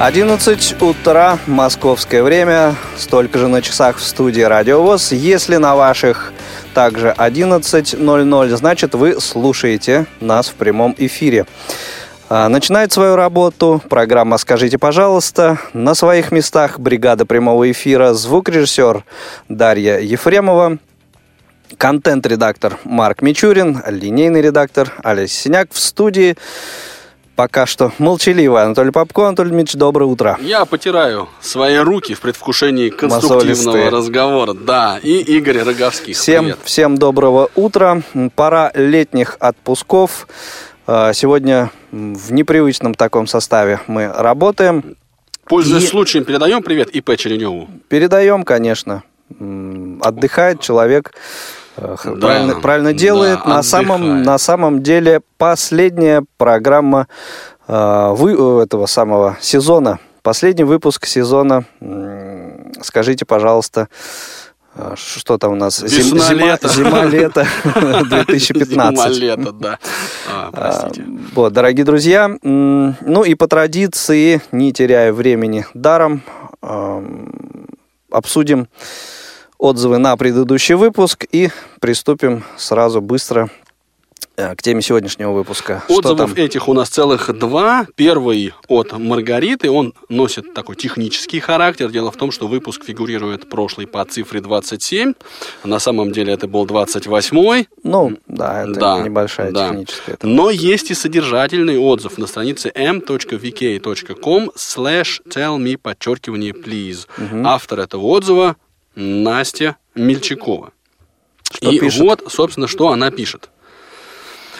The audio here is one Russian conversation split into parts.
11 утра, московское время, столько же на часах в студии Радио ВОЗ. Если на ваших также 11.00, значит вы слушаете нас в прямом эфире. А, начинает свою работу программа «Скажите, пожалуйста». На своих местах бригада прямого эфира, звукорежиссер Дарья Ефремова, контент-редактор Марк Мичурин, линейный редактор Олеся Синяк в студии пока что молчаливый Анатолий Попко. Анатолий Дмитриевич, доброе утро. Я потираю свои руки в предвкушении конструктивного Мозолистые. разговора. Да, и Игорь Роговских. Всем, Привет. всем доброго утра. Пора летних отпусков. А, Сегодня в непривычном таком составе мы работаем. Пользуясь И- случаем, передаем привет ИП Череневу. Передаем, конечно. Отдыхает человек. Х- Да, правильно, правильно делает. да, на, самом, на самом деле последняя программа э, вы, этого самого сезона. Последний выпуск сезона. Скажите, пожалуйста, э, что там у нас? Весна, зима, лето. зима-лето 2015. Зима-лето, да. А, простите. А, Вот, дорогие друзья, ну и по традиции, не теряя времени даром, обсудим отзывы на предыдущий выпуск и приступим сразу быстро э, к теме сегодняшнего выпуска. Отзывов этих у нас целых два. Первый от Маргариты, он носит такой технический характер. Дело в том, что выпуск фигурирует прошлый по цифре 27. На самом деле это был 28 Ну, да, это Да, небольшая да. техническая. Но есть и содержательный отзыв на странице m.vk.com slash tell me, подчеркивание, please. Автор этого отзыва Настя Мельчакова. Что и пишет? вот, собственно, что она пишет.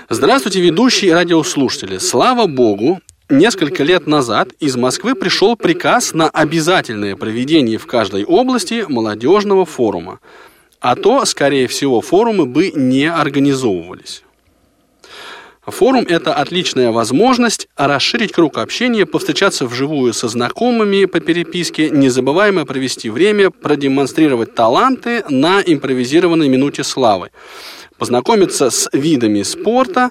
Здравствуйте, ведущие и радиослушатели. Слава богу, несколько лет назад из Москвы пришел приказ на обязательное проведение в каждой области молодежного форума. А то, скорее всего, форумы бы не организовывались. Форум – это отличная возможность расширить круг общения, повстречаться вживую со знакомыми по переписке, незабываемо провести время, продемонстрировать таланты на импровизированной минуте славы, познакомиться с видами спорта,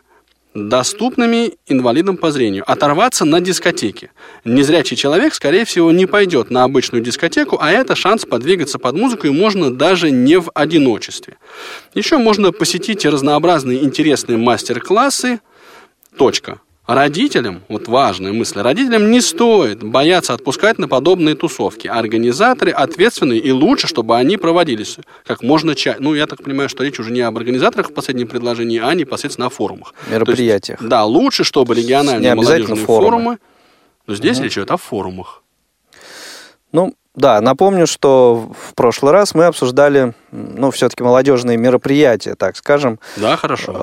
доступными инвалидам по зрению, оторваться на дискотеке. Незрячий человек, скорее всего, не пойдет на обычную дискотеку, а это шанс подвигаться под музыку и можно даже не в одиночестве. Еще можно посетить разнообразные интересные мастер-классы. Точка. Родителям, вот важная мысль, родителям не стоит бояться отпускать на подобные тусовки. Организаторы ответственные и лучше, чтобы они проводились как можно чаще. Ну, я так понимаю, что речь уже не об организаторах в последнем предложении, а непосредственно о форумах. Мероприятиях. Есть, да, лучше, чтобы региональные молодежные форумы. форумы. Но здесь речь идет о форумах. Ну, да, напомню, что в прошлый раз мы обсуждали, ну, все-таки молодежные мероприятия, так скажем, Да, хорошо. э,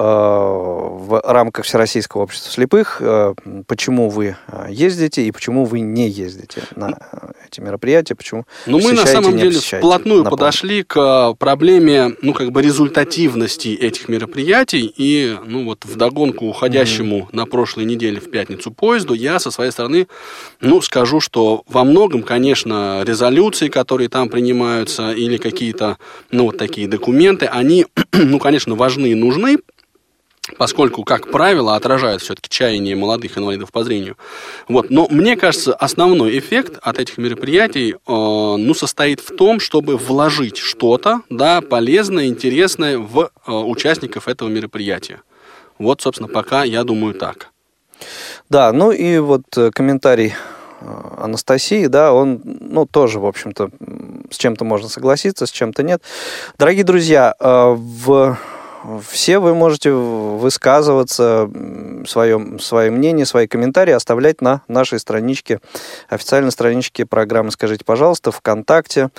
в рамках Всероссийского общества слепых. э, Почему вы э, ездите и почему вы не ездите на эти мероприятия, почему Ну, мы на самом деле вплотную Напомню. подошли к проблеме, ну, как бы результативности этих мероприятий. И, ну, вот вдогонку уходящему на прошлой неделе в пятницу поезду, я со своей стороны, ну, скажу, что во многом, конечно, резолюции, которые там принимаются, или какие-то, ну, вот такие документы, они, ну, конечно, важны и нужны, поскольку, как правило, отражают все-таки чаяние молодых инвалидов по зрению. Вот. Но мне кажется, основной эффект от этих мероприятий э, ну, состоит в том, чтобы вложить что-то да, полезное, интересное в э, участников этого мероприятия. Вот, собственно, пока я думаю так. Да, ну и вот э, комментарий Анастасии, да, он, ну, тоже, в общем-то, с чем-то можно согласиться, с чем-то нет. Дорогие друзья, э, в все вы можете высказываться, свое, свои мнения, свои комментарии оставлять на нашей страничке, официальной страничке программы «Скажите, пожалуйста», ВКонтакте, Э,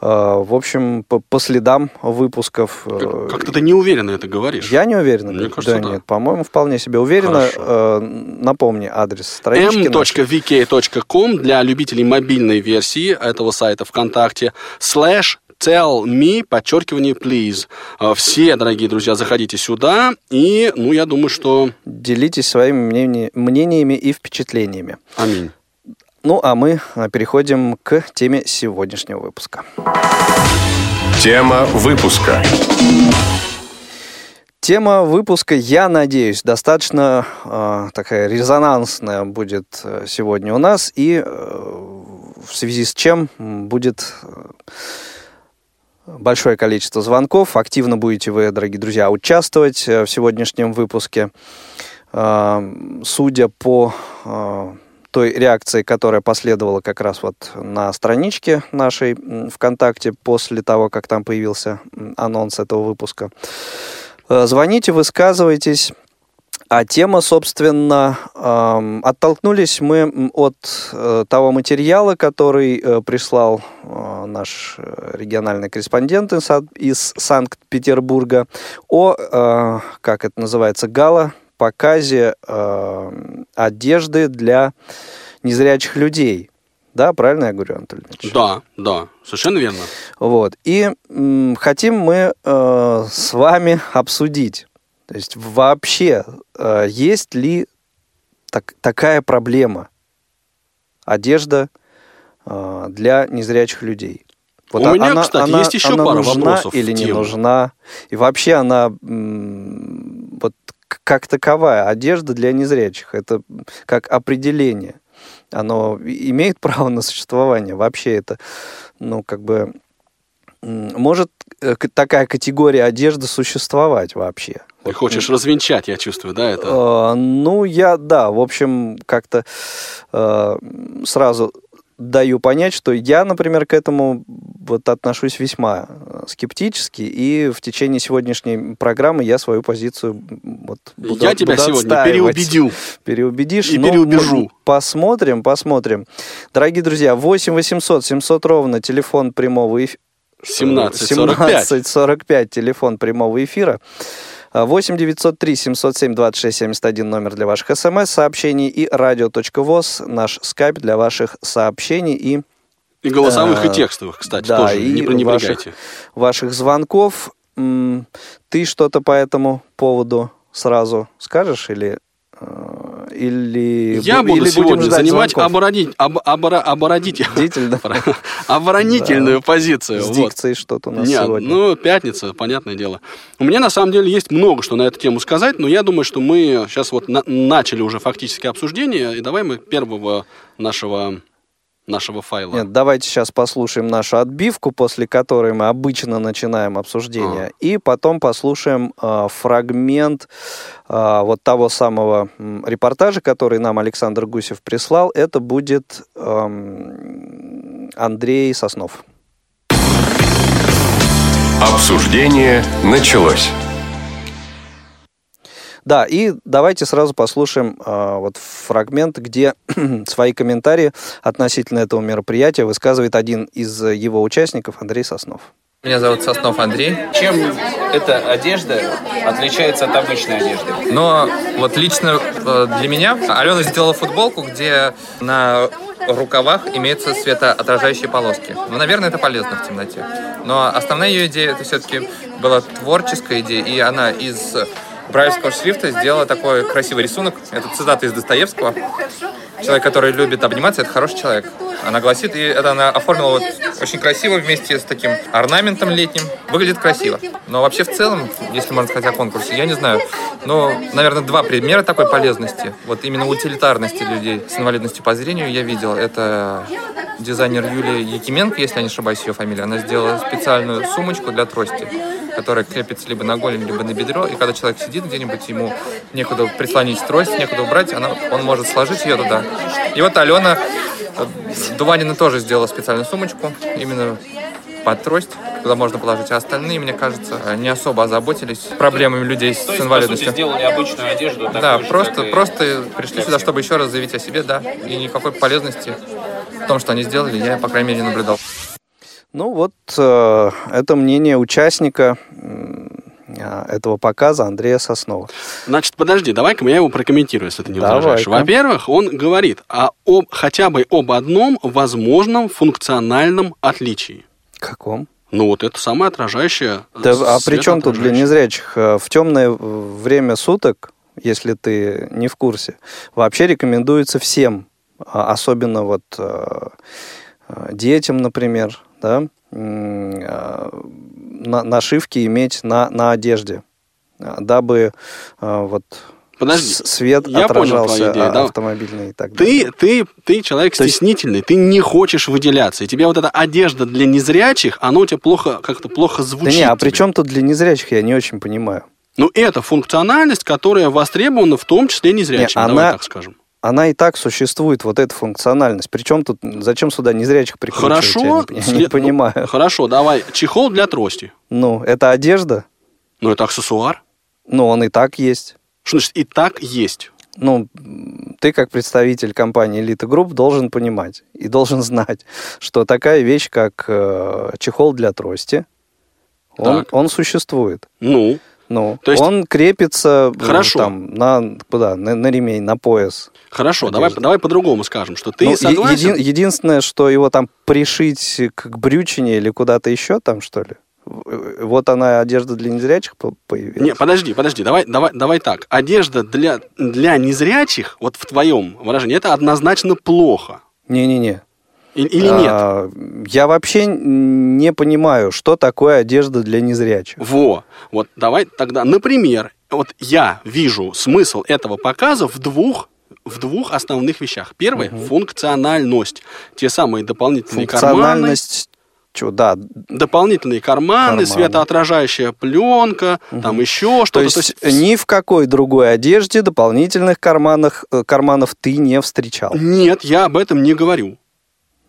в общем, по, по следам выпусков. Э, как, то ты не уверенно это говоришь. Я не уверен. Мне кажется, да, да. нет, по-моему, вполне себе уверенно. Э, напомни адрес странички. m.vk.com для любителей мобильной версии этого сайта ВКонтакте. Slash Tell me, подчеркивание, please. Все, дорогие друзья, заходите сюда, и, ну, я думаю, что... Делитесь своими мнениями и впечатлениями. Аминь. Ну, а мы а, переходим к теме сегодняшнего выпуска. Тема выпуска. Тема выпуска, я надеюсь, достаточно э, такая резонансная будет э, сегодня у нас, и э, в связи с чем будет э, большое количество звонков. Активно будете вы, дорогие друзья, участвовать в сегодняшнем выпуске. Э, судя по э, той реакции, которая последовала как раз вот на страничке нашей ВКонтакте после того, как там появился анонс этого выпуска. Э, звоните, высказывайтесь. А тема, собственно, э, оттолкнулись мы от э, того материала, который э, прислал э, наш э, региональный корреспондент из, из Санкт-Петербурга о, э, как это называется, гала показе э, одежды для незрячих людей. Да, правильно я говорю, Анатолий Ильич? Да, да, совершенно верно. Вот. И м, хотим мы э, с вами обсудить, то есть вообще э, есть ли так, такая проблема одежда э, для незрячих людей? Вот У меня, кстати, она, есть еще она пара нужна вопросов. или не нужна? И вообще она вот как таковая одежда для незрячих. Это как определение. Оно имеет право на существование. Вообще это, ну, как бы, может э, такая категория одежды существовать вообще? Ты хочешь развенчать, я чувствую, да, это? Э, ну, я, да, в общем, как-то э, сразу даю понять, что я, например, к этому вот отношусь весьма э, скептически, и в течение сегодняшней программы я свою позицию вот буду, Я тебя буду сегодня переубедил. Переубедишь. И ну, переубежу. Посмотрим, посмотрим. Дорогие друзья, 8 800 700 ровно телефон прямого эфира. 17 17 45 телефон прямого эфира. 8 903 707 26 71 номер для ваших смс-сообщений и радио.воз наш скайп для ваших сообщений и... И голосовых, э, и текстовых, кстати, да, тоже, и не пренебрегайте. Ваших, ваших звонков. Ты что-то по этому поводу сразу скажешь или Э, или я буду или сегодня занимать оборонить, об, обора, оборонительную, оборонительную позицию. С дикцией что-то у нас Нет, сегодня. Ну, пятница, понятное дело. У меня на самом деле есть много что на эту тему сказать, но я думаю, что мы сейчас вот на, начали уже фактически обсуждение, и давай мы первого нашего нашего файла. Нет, давайте сейчас послушаем нашу отбивку, после которой мы обычно начинаем обсуждение, а. и потом послушаем э, фрагмент э, вот того самого репортажа, который нам Александр Гусев прислал. Это будет э, Андрей Соснов. Обсуждение началось. Да, и давайте сразу послушаем э, вот фрагмент, где свои комментарии относительно этого мероприятия высказывает один из его участников Андрей Соснов. Меня зовут Соснов Андрей. Чем эта одежда отличается от обычной одежды? Но вот лично э, для меня Алена сделала футболку, где на рукавах имеются светоотражающие полоски. Ну, наверное, это полезно в темноте. Но основная ее идея это все-таки была творческая идея, и она из брайлевского шрифта сделала такой красивый рисунок. Это цитата из Достоевского. Человек, который любит обниматься, это хороший человек. Она гласит, и это она оформила вот очень красиво вместе с таким орнаментом летним. Выглядит красиво. Но вообще в целом, если можно сказать о конкурсе, я не знаю. Но, наверное, два примера такой полезности. Вот именно утилитарности людей с инвалидностью по зрению я видел. Это дизайнер Юлия Якименко, если я не ошибаюсь ее фамилия. Она сделала специальную сумочку для трости которая крепится либо на голень, либо на бедро. И когда человек сидит где-нибудь, ему некуда прислонить трость, некуда убрать, она, он может сложить ее туда. И вот Алена э, Дуванина тоже сделала специальную сумочку, именно под трость, куда можно положить. А остальные, мне кажется, не особо озаботились проблемами людей с есть, по сути, инвалидностью. сделали обычную одежду. Да, же, просто, как и просто пришли сюда, чтобы еще раз заявить о себе, да. И никакой полезности в том, что они сделали, я, по крайней мере, не наблюдал. Ну вот э, это мнение участника а, этого показа Андрея Соснова. Значит, подожди, давай-ка я его прокомментирую, если ты не возражаешь. Во-первых, он говорит о, об, хотя бы об одном возможном функциональном отличии. Каком? Ну вот это самое отражающее. Да, а при чем тут для незрячих? Э, В темное время суток, если ты не в курсе, вообще рекомендуется всем, а особенно вот э, э, детям, например, да, э, на- нашивки иметь на, на одежде, э, дабы э, вот Подожди, свет я понял твою отражался идею, да. автомобильный и так далее. Ты, ты, ты человек То есть- стеснительный, ты не хочешь выделяться. И тебе вот эта одежда для незрячих, она у тебя плохо, как-то плохо Да звучит. не, а при чем тут для незрячих, я не очень понимаю. Ну, это функциональность, которая востребована в том числе незрячим, Не, давай она- так скажем. Она и так существует, вот эта функциональность. Причем тут, зачем сюда незрячих прикручивать? Хорошо, я не, не ну, понимаю. хорошо, давай. Чехол для трости. Ну, это одежда, Ну, это аксессуар. но он и так есть. Что значит и так есть? Ну, ты как представитель компании Elite Group должен понимать и должен знать, что такая вещь, как э, чехол для трости, он, Так. он существует. Ну, Ну, То есть- он крепится Хорошо. там, на, куда, на, на ремень, на пояс. хорошо, давай, Одежда. давай по-другому скажем, что ты Ну, согласен. един- единственное, что его там пришить к брючине или куда-то еще там, что ли? Вот она, одежда для незрячих по- появилась. Не, подожди, подожди, давай, давай, давай так. Одежда для, для незрячих, вот в твоем выражении, это однозначно плохо. Не-не-не. И- Или нет? А, я вообще не понимаю, что такое одежда для незрячих. Во, вот давай тогда, например, вот я вижу смысл этого показа в двух в двух основных вещах. Первое функциональность. Те самые дополнительные карманы, Функциональность... Чё, да, дополнительные карманы, Карманы. светоотражающая пленка, там еще то что-то. есть, ни в какой другой одежде дополнительных карманах, э, карманов ты не встречал. Нет, я об этом не говорю.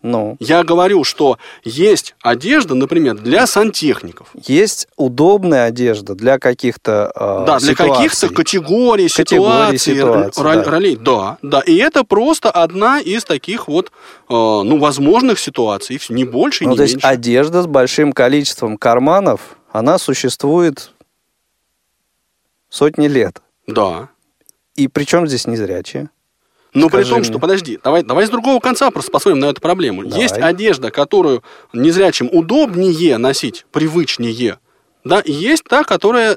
Ну, Я говорю, что есть одежда, например, для сантехников. есть удобная одежда для каких-то э, да, для ситуаций. каких-то категорий, Категорий, ситуаций, ситуаций, роль- да. ролей. Да, да. И это просто одна из таких вот, э, ну, возможных ситуаций. Не больше, Ну, не то есть меньше. одежда с большим количеством карманов, она существует сотни лет. Да. И причем здесь незрячие? Но при Скажи том, мне. что, подожди, давай, давай с другого конца просто посмотрим на эту проблему. Давай. Есть одежда, которую незрячим удобнее носить, привычнее. Да, и есть та, которая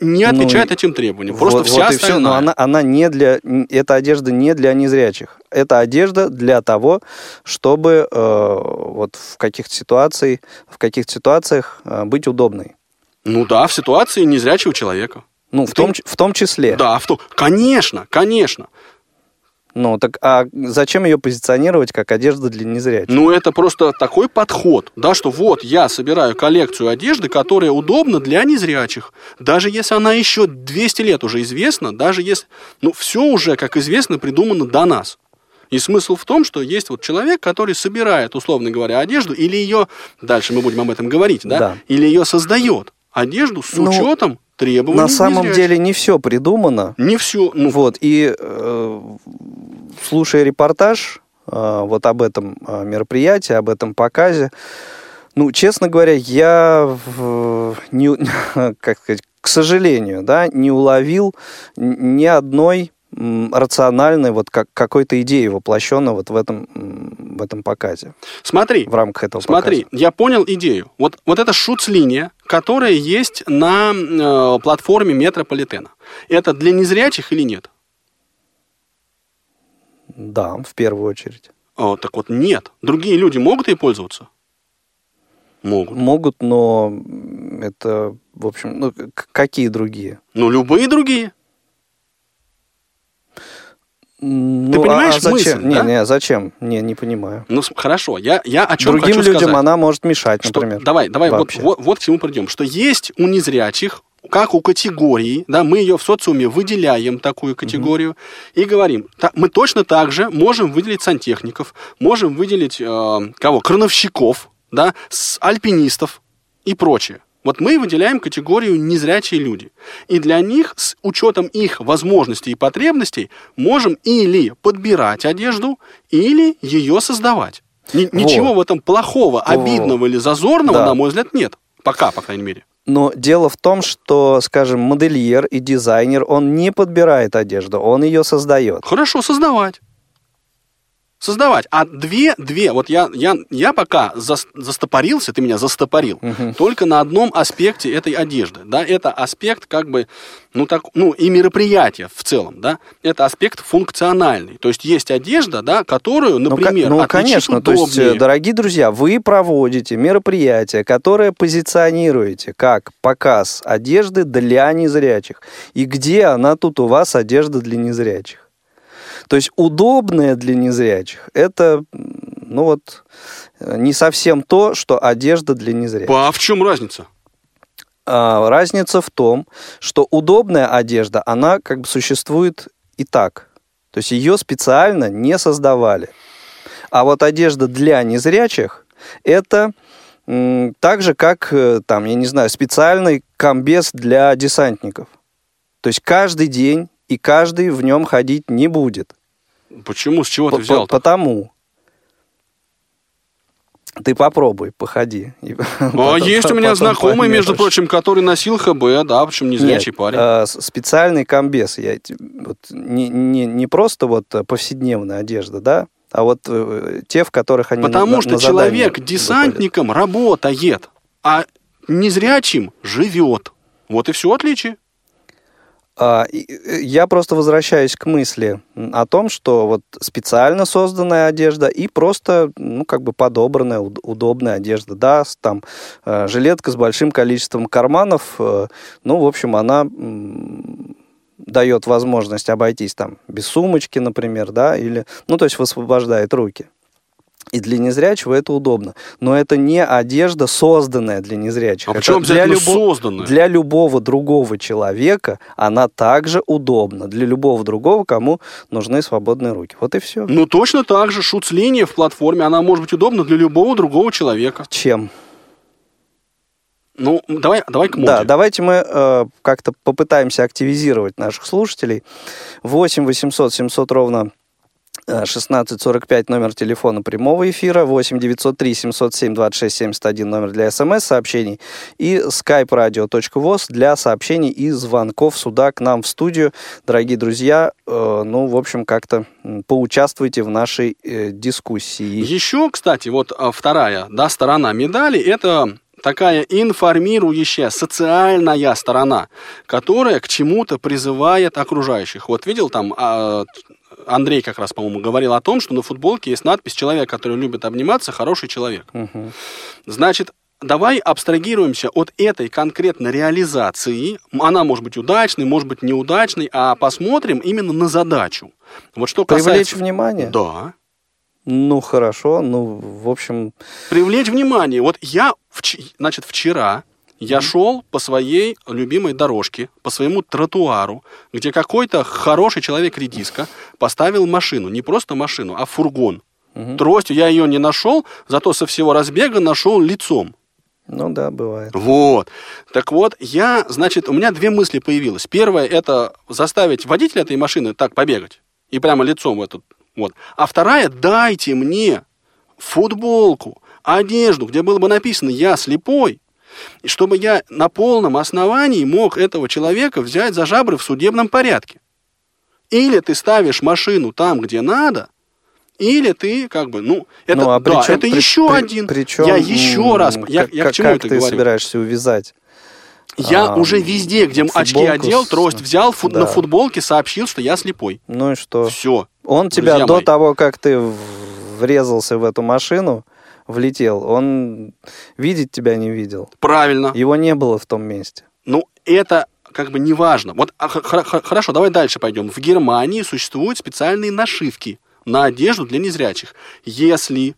не Ну, отвечает и- этим требованиям. Просто Вот- вся вот и остальная. Но она, она не для... Эта одежда не для незрячих. Это одежда для того, чтобы э, вот в каких-то ситуациях, в каких-то ситуациях э, быть удобной. Ну да, в ситуации незрячего человека. Ну, в, Ты- том, в том числе. Да, в то... Конечно, конечно. Ну, так а зачем ее позиционировать как одежда для незрячих? Ну, это просто такой подход, да, что вот я собираю коллекцию одежды, которая удобна для незрячих. Даже если она еще 200 лет уже известна, даже если... Ну, все уже, как известно, придумано до нас. И смысл в том, что есть вот человек, который собирает, условно говоря, одежду, или ее, дальше мы будем об этом говорить, да, Да. или ее создает, одежду с Ну, учетом требований На самом незрячих. деле не все придумано. Не все, ну, Вот, и э, слушая репортаж э, вот об этом э, мероприятии, об этом показе, ну, честно говоря, я, в- не, как сказать, к сожалению, да, не уловил ни одной рациональной вот как, какой-то идеи воплощенной вот в этом, в этом показе, смотри, в рамках этого Смотри, показа. я понял идею. Вот, вот эта шуц-линия, которая есть на э, платформе метрополитена. Это для незрячих или нет? Да, в первую очередь. О, так вот, нет. Другие люди могут ей пользоваться? Могут. Могут, но это, в общем, ну, какие другие? Ну, любые другие. Ну, понимаешь а зачем? мысль, не, да? не, зачем? Не, не понимаю. Ну, хорошо, я, я о чем Другим людям сказать. она может мешать, Что- например. давай, давай, вот, вообще. вот, вот к чему придем. Что есть у незрячих, как у категории, да, мы ее в социуме выделяем, такую категорию, и говорим, та- мы точно так же можем выделить сантехников, можем выделить, э, кого, крановщиков, да, с альпинистов и прочее. Вот мы выделяем категорию незрячие люди. И для них, с учетом их возможностей и потребностей, можем или подбирать одежду, или ее создавать. Ни-. Ничего в этом плохого, обидного или зазорного, Да. на мой взгляд, нет. Пока, по крайней мере. Но дело в том, что, скажем, модельер и дизайнер, он не подбирает одежду, он ее создает. Хорошо, создавать. Создавать. А две, две, вот я, я, я пока зас- застопорился, ты меня застопорил, только на одном аспекте этой одежды. Да, это аспект как бы, ну так, ну и мероприятия в целом, да, это аспект функциональный. То есть есть одежда, да, которую, Ну, например, ну, отличить конечно, то есть, э, удобнее. дорогие друзья, вы проводите мероприятие, которое позиционируете как показ одежды для незрячих. И где она тут у вас одежда для незрячих? То есть удобная для незрячих, это, ну вот, э, не совсем то, что одежда для незрячих. А в чем разница? А, разница в том, что удобная одежда, она как бы существует и так. То есть ее специально не создавали. А вот одежда для незрячих это так же, как, э, там, я не знаю, специальный комбез для десантников. То есть каждый день и каждый в нем ходить не будет. Почему? С чего ты взял? по- Потому. Ты попробуй, походи. А потом- есть у меня знакомый, между поймешь. прочим, который носил ХБ, да, причем незрячий Нет, парень. э, специальный комбез. Я, вот, не, не, не просто вот э, повседневная одежда, да, а вот э, те, в которых они Потому на- что на человек выходят. десантником работает, а незрячим живет. Вот и все отличие. А, э, я просто возвращаюсь к мысли о том, что вот специально созданная одежда и просто, ну, как бы подобранная, уд- удобная одежда, да, там, э, жилетка с большим количеством карманов, э, ну, в общем, она дает возможность обойтись там без сумочки, например, да, или, ну, то есть высвобождает руки. И для незрячего это удобно. Но это не одежда, созданная для незрячих. А Это почему для любо- созданная? Для любого другого человека она также удобна. Для любого другого, кому нужны свободные руки. Вот и все. Ну, точно так же шуц-линия в платформе, она может быть удобна для любого другого человека. Чем? Ну, давай, давай к моде. Да, давайте мы э, как-то попытаемся активизировать наших слушателей. 8 800 700 ровно 1645 номер телефона прямого эфира, 8 903 707 26 71 номер для смс-сообщений и skype radio.voz для сообщений и звонков сюда к нам в студию. Дорогие друзья, э, ну, в общем, как-то поучаствуйте в нашей э, дискуссии. Еще, кстати, вот а, вторая да, сторона медали – это такая информирующая социальная сторона, которая к чему-то призывает окружающих. Вот видел там, а, Андрей как раз, по-моему, говорил о том, что на футболке есть надпись «Человек, который любит обниматься, хороший человек». Мгм. Значит, давай абстрагируемся от этой конкретно реализации. Она может быть удачной, может быть неудачной, а посмотрим именно на задачу. Вот что Привлечь касается... внимание? Да. Ну, хорошо. Ну, в общем, Привлечь внимание. Вот я, значит, вчера я шел по своей любимой дорожке, по своему тротуару, где какой-то хороший человек редиска поставил машину. Не просто машину, а фургон. Тростью я ее не нашел, зато со всего разбега нашел лицом. ну да, бывает. Вот. Так вот, я, значит, у меня две мысли появилось. Первое, это заставить водителя этой машины так побегать. И прямо лицом в этот. Вот. А вторая, дайте мне футболку, одежду, где было бы написано «Я слепой», чтобы я на полном основании мог этого человека взять за жабры в судебном порядке. Или ты ставишь машину там, где надо, или ты как бы, ну, это, ну, а да, причем- это при- еще при- один. причем, я еще раз, я, как, я как- к чему как это ты говорю? собираешься увязать? Я А, уже везде, где очки одел, трость взял, фут- да. на футболке сообщил, что я слепой. Ну и что? Все. Он тебя до мои. того, как ты врезался в эту машину, влетел, он видеть тебя не видел. Правильно. Его не было в том месте. Ну, это как бы не важно. Вот а, хорошо, давай дальше пойдем. В Германии существуют специальные нашивки на одежду для незрячих. Если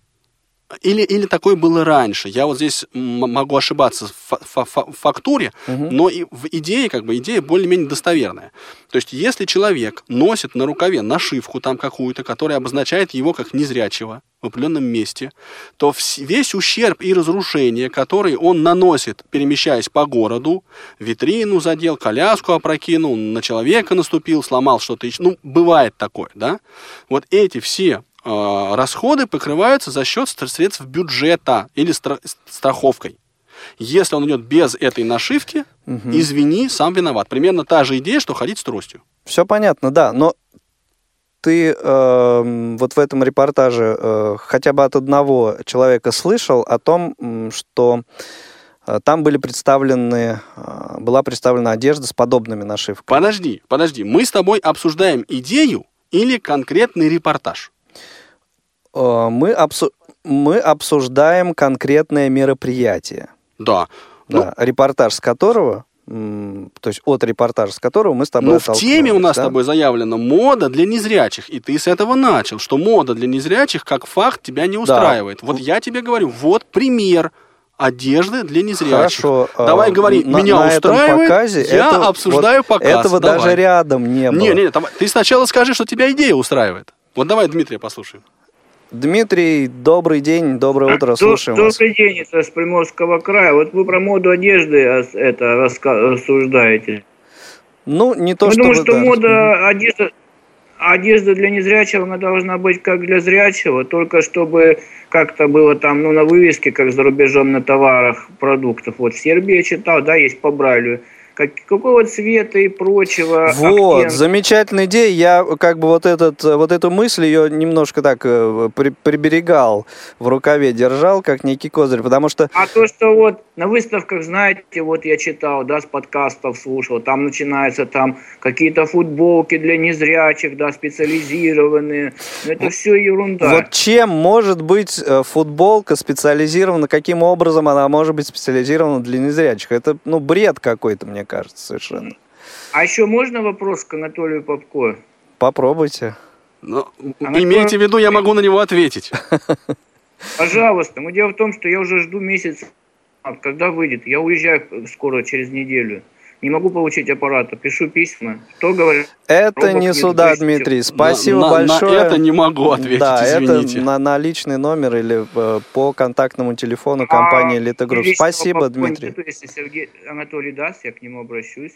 или, или такое было раньше. Я вот здесь могу ошибаться в фа- фа- фа- фактуре, но и в идее, как бы, идея более-менее достоверная. То есть, если человек носит на рукаве нашивку там какую-то, которая обозначает его как незрячего в определенном месте, то весь ущерб и разрушение, который он наносит, перемещаясь по городу, витрину задел, коляску опрокинул, на человека наступил, сломал что-то еще, ну, бывает такое, да? Вот эти все расходы покрываются за счет средств бюджета или стра- страховкой. Если он идет без этой нашивки, извини, сам виноват. Примерно та же идея, что ходить с тростью. Все понятно, да, но ты эм, вот в этом репортаже э, хотя бы от одного человека слышал о том, что э, там были представлены, э, была представлена одежда с подобными нашивками. Подожди, подожди. Мы с тобой обсуждаем идею или конкретный репортаж? Э, мы, обсу- мы обсуждаем конкретное мероприятие, Да. Ну, да, репортаж с которого, то есть от репортажа с которого мы с тобой Ну, в теме у нас да? с тобой заявлено мода для незрячих. И ты с этого начал, что мода для незрячих как факт тебя не устраивает. Вот я тебе говорю, вот пример одежды для незрячих. Хорошо. э, Давай говори, на- меня на этом устраивает, показе я это- обсуждаю вот показ. Этого Давай. даже рядом не было. Не, не, давай. ты сначала скажи, что тебя идея устраивает. Вот давай Дмитрия послушаем. Дмитрий, добрый день, доброе утро, слушаем вас. Добрый день, это с Приморского края. Вот вы про моду одежды это рассуждаете. Ну, не то, Я чтобы... думаю, что да. мода одежда, одежда для незрячего она должна быть как для зрячего, только чтобы как-то было там, ну, на вывеске, как за рубежом на товарах, продуктов. Вот в Сербии я читал, да, есть по Брайлю. Как, какого цвета и прочего. Вот, оттенка. замечательная идея. Я как бы вот, этот, э, вот эту мысль ее немножко так э, при- приберегал, в рукаве держал, как некий козырь, потому что А то, что вот на выставках, знаете, вот я читал, да, с подкастов слушал, там начинаются там какие-то футболки для незрячих, да, специализированные. Но это все ерунда. вот чем может быть э, футболка специализирована, каким образом она может быть специализирована для незрячих? Это, ну, бред какой-то, мне кажется, совершенно. А еще можно вопрос к Анатолию Попко? Попробуйте. Но, Она имейте в виду, я могу на него ответить. Пожалуйста. Но дело в том, что я уже жду месяц, когда выйдет. Я уезжаю скоро, через неделю. Не могу получить аппарата. Пишу письма. Что говорят? Это Робот не суда, сбросите. Дмитрий. Спасибо На- на- на большое. это не могу ответить, Да, извините. это на, на личный номер или э, по контактному телефону компании А Elite Group. личного Спасибо, Дмитрий. Если Сергей Анатолий даст, я к нему обращусь.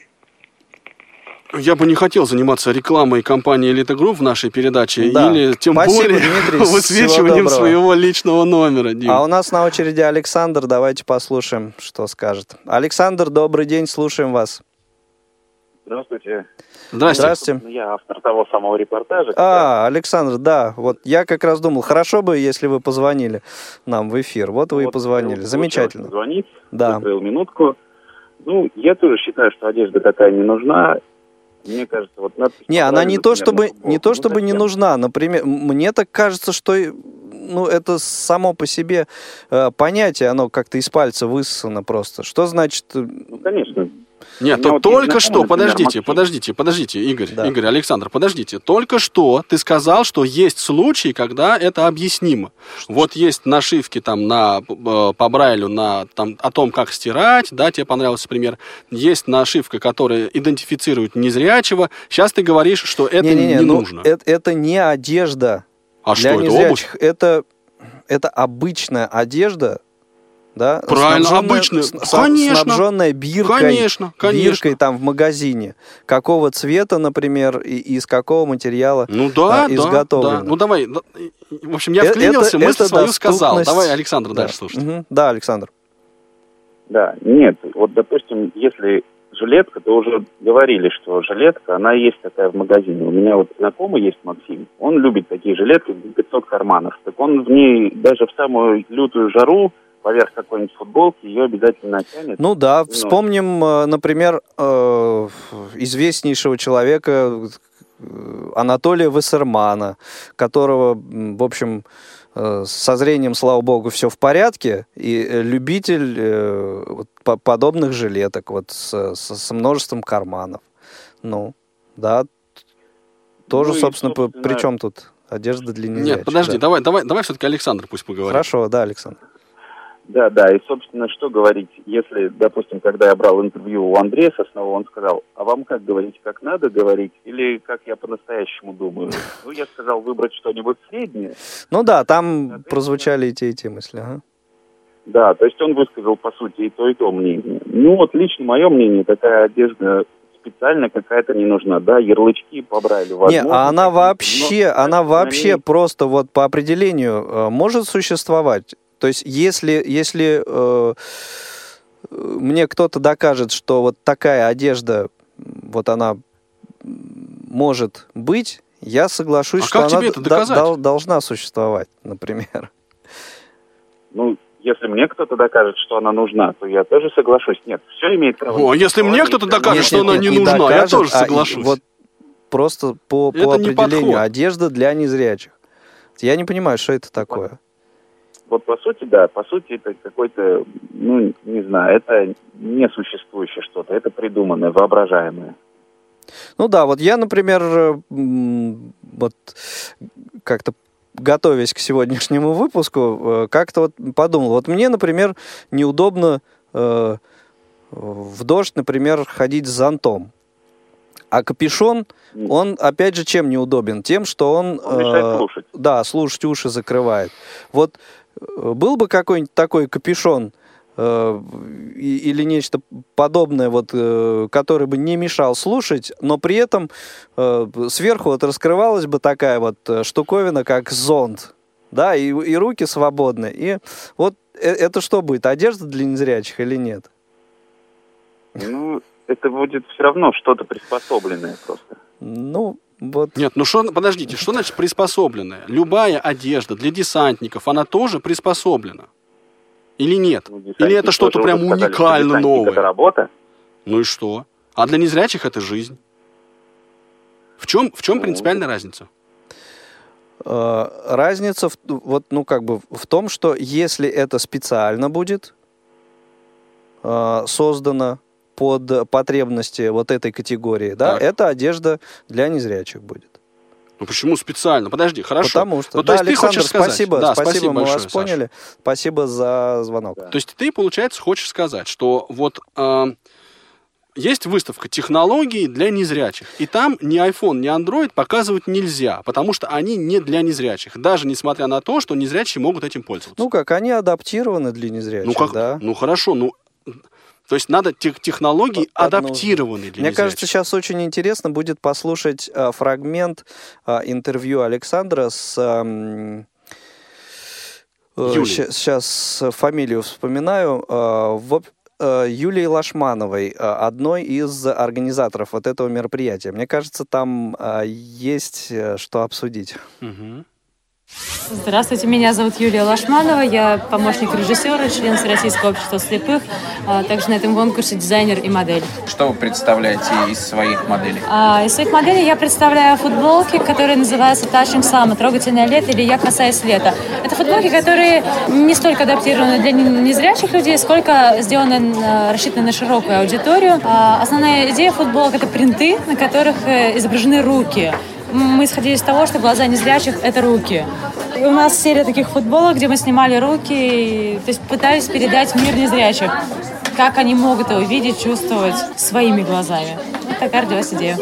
Я бы не хотел заниматься рекламой компании Elite Group в нашей передаче, Да. или тем Спасибо, более Дмитрий, высвечиванием своего личного номера. Дим. А у нас на очереди Александр. Давайте послушаем, что скажет. Александр, добрый день, слушаем вас. Здравствуйте. Здрасте. Здравствуйте. Ну, Я автор того самого репортажа. А, Александр, да, вот я как раз думал, хорошо бы, если вы позвонили нам в эфир. Вот вы и Вот, позвонили. вот Замечательно. Звонить, Да. минутку. Ну, я тоже считаю, что одежда такая не нужна. Мне кажется, вот надпись Не, она не то, чтобы, не то, Ну, чтобы не нужна. Например, мне так кажется, что ну, это само по себе э, понятие, оно как-то из пальца высосано просто. Что значит... э, Ну, конечно. Нет, то вот только что, например, подождите, подождите, подождите, Игорь, Да. Игорь, Александр, подождите. Только что ты сказал, что есть случаи, когда это объяснимо. Вот есть нашивки там на, э, по Брайлю на, там, о том, как стирать, да, тебе понравился пример. Есть нашивка, которая идентифицирует незрячего. Сейчас ты говоришь, что это Не-не-не, не ну, нужно. Это, это не одежда а для что, это обувь? Это, это обычная одежда, да? Правильно, снабженная- с- Конечно. Снабженная биркой, Конечно, конечно. биркой там в магазине. Какого цвета, например, и из какого материала Ну да, а, да, изготовлено. да. Ну давай, да, в общем, я Э- вклинился, это- мысль это свою сказал. доступность- Давай, Александр, Да. дальше слушай. Мгм. Да, Александр. Да, нет. Вот, допустим, если жилетка, то уже говорили, что жилетка, она есть такая в магазине. У меня вот знакомый есть Максим, он любит такие жилетки, где 500 карманов. Так он в ней даже в самую лютую жару поверх какой-нибудь футболки ее обязательно натянет. Ну да, Ну. вспомним, э, например, э, известнейшего человека э, Анатолия Вассермана, которого, в общем, со зрением, слава богу, все в порядке, и любитель вот подобных жилеток, вот с- с- со множеством карманов. Ну, да, тоже, Ну собственно, собственно, при чем тут одежда для незрячих. Нет, подожди, да. давай, давай, давай все-таки Александр пусть поговорит. Хорошо, да, Александр. Да, да, и, собственно, что говорить, если, допустим, когда я брал интервью у Андрея Соснова, он сказал, а вам как говорить, как надо говорить, или как я по-настоящему думаю? Ну, я сказал выбрать что-нибудь среднее. Ну да, там прозвучали и те, и те мысли. ага. Да, то есть он высказал, по сути, и то, и то мнение. Ну, вот лично мое мнение, такая одежда специально какая-то не нужна. Да, ярлычки по Брайлю Не, возможно, а она вообще, но она на вообще ней- просто вот по определению э, может существовать. То есть если, если э, мне кто-то докажет, что вот такая одежда, вот она может быть, я соглашусь, А что она тебе это д- доказать? дол- должна существовать, например. Ну, если мне кто-то докажет, что она нужна, то я тоже соглашусь. Нет, все имеет право. О, если мне кто-то докажет, что она не нужна, я докажет, тоже а, и соглашусь. вот просто по, по Это не определению одежда для незрячих. Я не понимаю, что это такое. Вот по сути, да, по сути это какой-то, ну, не знаю, это несуществующее что-то, это придуманное, воображаемое. Ну да, вот я, например, вот как-то готовясь к сегодняшнему выпуску, э, как-то вот подумал, вот мне, например, неудобно э, в дождь, например, ходить с зонтом. А капюшон, он, опять же, чем неудобен? Тем, что он... Он э, слушать. Да, слушать уши закрывает. Вот был бы какой-нибудь такой капюшон э, или нечто подобное, вот, э, который бы не мешал слушать, но при этом э, сверху вот раскрывалась бы такая вот э, штуковина, как зонт, да, и, и руки свободны. И вот э- это что будет, одежда для незрячих или нет? Ну, это будет все равно что-то приспособленное просто. Ну, вот... Нет, ну что, подождите, что значит приспособленная? Любая одежда для десантников, она тоже приспособлена. Или нет? Ну, Или это что-то прям сказали, уникально новое? Это работа. Ну и что? А для незрячих это жизнь. В чем, в чем Ну, принципиальная разница? Э, разница в, вот, ну, как бы в том, что если это специально будет э, создано под потребности вот этой категории, да, Так. это одежда для незрячих будет. Ну почему специально? Подожди, хорошо. Потому что, Ну, да, есть ты Александр, хочешь сказать- спасибо, Да, спасибо, спасибо мы большое, вас Саша. поняли. Спасибо за звонок. То есть ты, получается, хочешь сказать, что вот э, есть выставка технологий для незрячих, и там ни iPhone, ни Android показывать нельзя, потому что они не для незрячих, даже несмотря на то, что незрячие могут этим пользоваться. Ну как, они адаптированы для незрячих, Ну, как, да? ну хорошо, ну то есть надо тех технологии Под- адаптированные для Мне незрячих. кажется, сейчас очень интересно будет послушать э, фрагмент э, интервью Александра с... Юлией. Сейчас фамилию вспоминаю. э, в э, Юлией Лашмановой, э, одной из организаторов вот этого мероприятия. Мне кажется, там э, есть э, что обсудить. Мгм. Здравствуйте, меня зовут Юлия Лашманова, я помощник режиссера, член Всероссийского общества слепых, а также на этом конкурсе дизайнер и модель. Что вы представляете из своих моделей? А из своих моделей я представляю футболки, которые называются Touching Summer, трогательное лето или Я касаюсь лета. Это футболки, которые не столько адаптированы для не- незрячих людей, сколько сделаны, э, рассчитаны на широкую аудиторию. А Основная идея футболок – это принты, на которых э, изображены руки. Мы исходили из того, что глаза незрячих – это руки. И у нас серия таких футболок, где мы снимали руки, и, то есть пытались передать мир незрячих. Как они могут его видеть, чувствовать своими глазами. Вот такая родилась идея.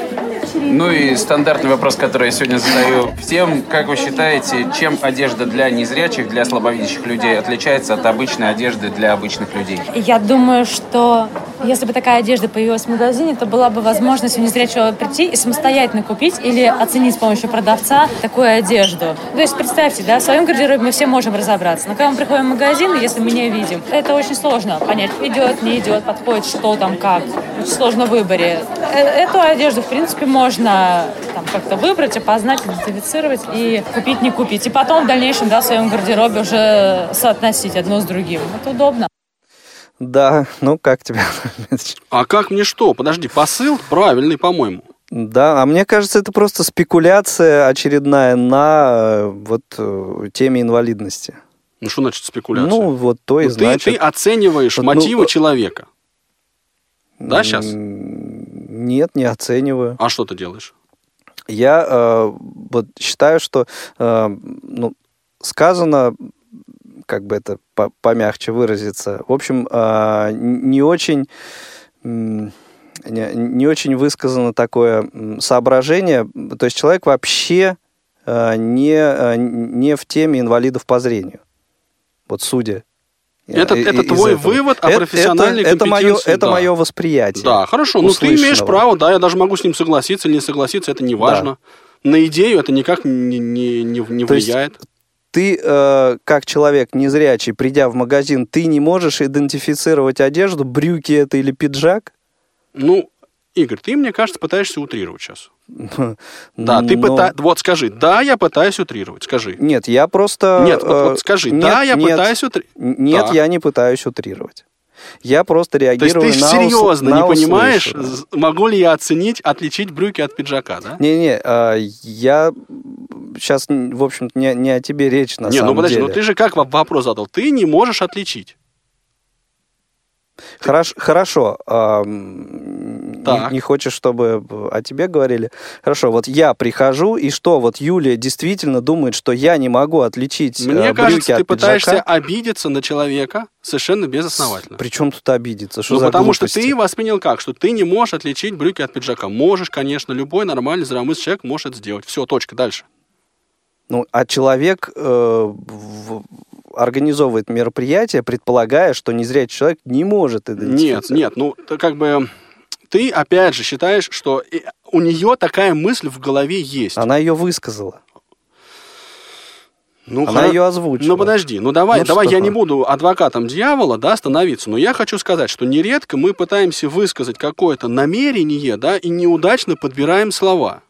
Ну и стандартный вопрос, который я сегодня задаю всем. Как вы считаете, чем одежда для незрячих, для слабовидящих людей отличается от обычной одежды для обычных людей? Я думаю, что если бы такая одежда появилась в магазине, то была бы возможность у незрячего прийти и самостоятельно купить или оценить с помощью продавца такую одежду. То есть представьте, да, в своем гардеробе мы все можем разобраться. Но когда мы приходим в магазин, если мы не видим, это очень сложно понять, идет, не идет, подходит, что там, как. Очень сложно в выборе. Э, Эту одежду, в принципе, можно там, как-то выбрать, опознать, идентифицировать и купить, не купить. И потом в дальнейшем да, в своем гардеробе уже соотносить одно с другим. Это удобно. Да, ну как тебе? А как мне что? Подожди, посыл правильный, по-моему. Да, а мне кажется, это просто спекуляция очередная на э, вот э, теме инвалидности. Ну что значит спекуляция? Ну, вот то и Ну, ты, значит. ты оцениваешь Ну, мотивы э, человека. Да, сейчас? Нет, не оцениваю. А что ты делаешь? Я э, вот считаю, что э, ну, сказано, как бы это по- помягче выразиться, в общем, э, не очень не, очень высказано такое соображение. То есть человек вообще э, не, э, не в теме инвалидов по зрению. Вот судя. Это, и- это твой этого. вывод о Это- профессиональной это, это мое, компетенции, это да. мое восприятие. Да, хорошо. Ну, ты имеешь право, да, я даже могу с ним согласиться или не согласиться, это не важно. На идею это никак не, не, не, не То есть влияет. Ты, э, как человек незрячий, придя в магазин, ты не можешь идентифицировать одежду, брюки это или пиджак? Ну, Игорь, ты, мне кажется, пытаешься утрировать сейчас. Да, ты Но- пытаешься... Вот скажи, да, я пытаюсь утрировать, скажи. Нет, я просто... Нет, вот, э, вот скажи, нет, да, я нет, пытаюсь утрировать. Нет, я не пытаюсь утрировать. Я просто То есть реагирую ты на ус- серьезно на не понимаешь, услышанное. з- могу ли я оценить, отличить брюки от пиджака, да? Не-не, а, я сейчас, в общем-то, не, не о тебе речь на не, самом ну подожди, деле. ну ты же как во- вопрос задал? Ты не можешь отличить. Хорошо, хорошо. а, не, не хочешь, чтобы о тебе говорили? Хорошо, вот я прихожу, и что, вот Юлия действительно думает, что я не могу отличить Мне э, брюки кажется, ты от пытаешься пиджака? обидеться на человека совершенно безосновательно. Причем тут обидеться? Что ну, потому что глупости? ты воспринял как? Что ты не можешь отличить брюки от пиджака. Можешь, конечно, любой нормальный здравомыслящий человек может это сделать. Все, точка, дальше. Ну, а человек э, в- организовывает мероприятие, предполагая, что незрячий человек не может Нет, идентифицировать. нет, ну, ты как бы... Ты, опять же, считаешь, что и- у нее такая мысль в голове есть. Она ее высказала. Ну, Она хоро- ее озвучила. Ну подожди, ну давай, Ну давай я не буду адвокатом дьявола, да, становиться, но я хочу сказать, что нередко мы пытаемся высказать какое-то намерение, да, и неудачно подбираем слова.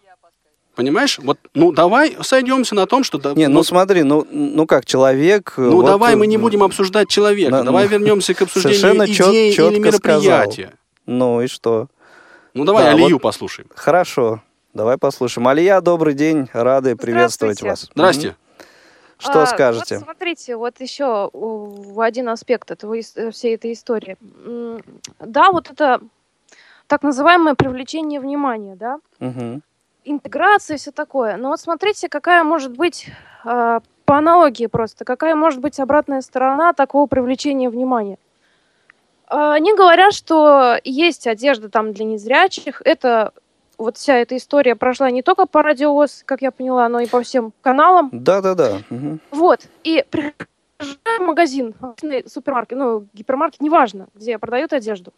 Понимаешь? Вот, ну давай сойдемся на том, что... да, Не, ну вот- смотри, ну, ну как человек... ну вот, давай мы не будем обсуждать человека, на- давай на- вернемся к обсуждению чет- идеи или четко мероприятия. Ну и что? Ну давай Да, Алию вот- послушаем. Хорошо, давай послушаем. Алия, добрый день, рады приветствовать вас. Здрасте. Что А, скажете? Вот смотрите, вот еще в один аспект этого, э, всей этой истории. Да, вот это так называемое привлечение внимания, да, Мгм. Интеграция и все такое. Но вот смотрите, какая может быть, а, по аналогии просто, какая может быть обратная сторона такого привлечения внимания. А, Они говорят, что есть одежда там для незрячих. Это вот вся эта история прошла не только по радиовоз, как я поняла, но и по всем каналам. Да-да-да. мгм. Вот. И прихожу в магазин, супермаркет, ну, гипермаркет, неважно, где продают одежду.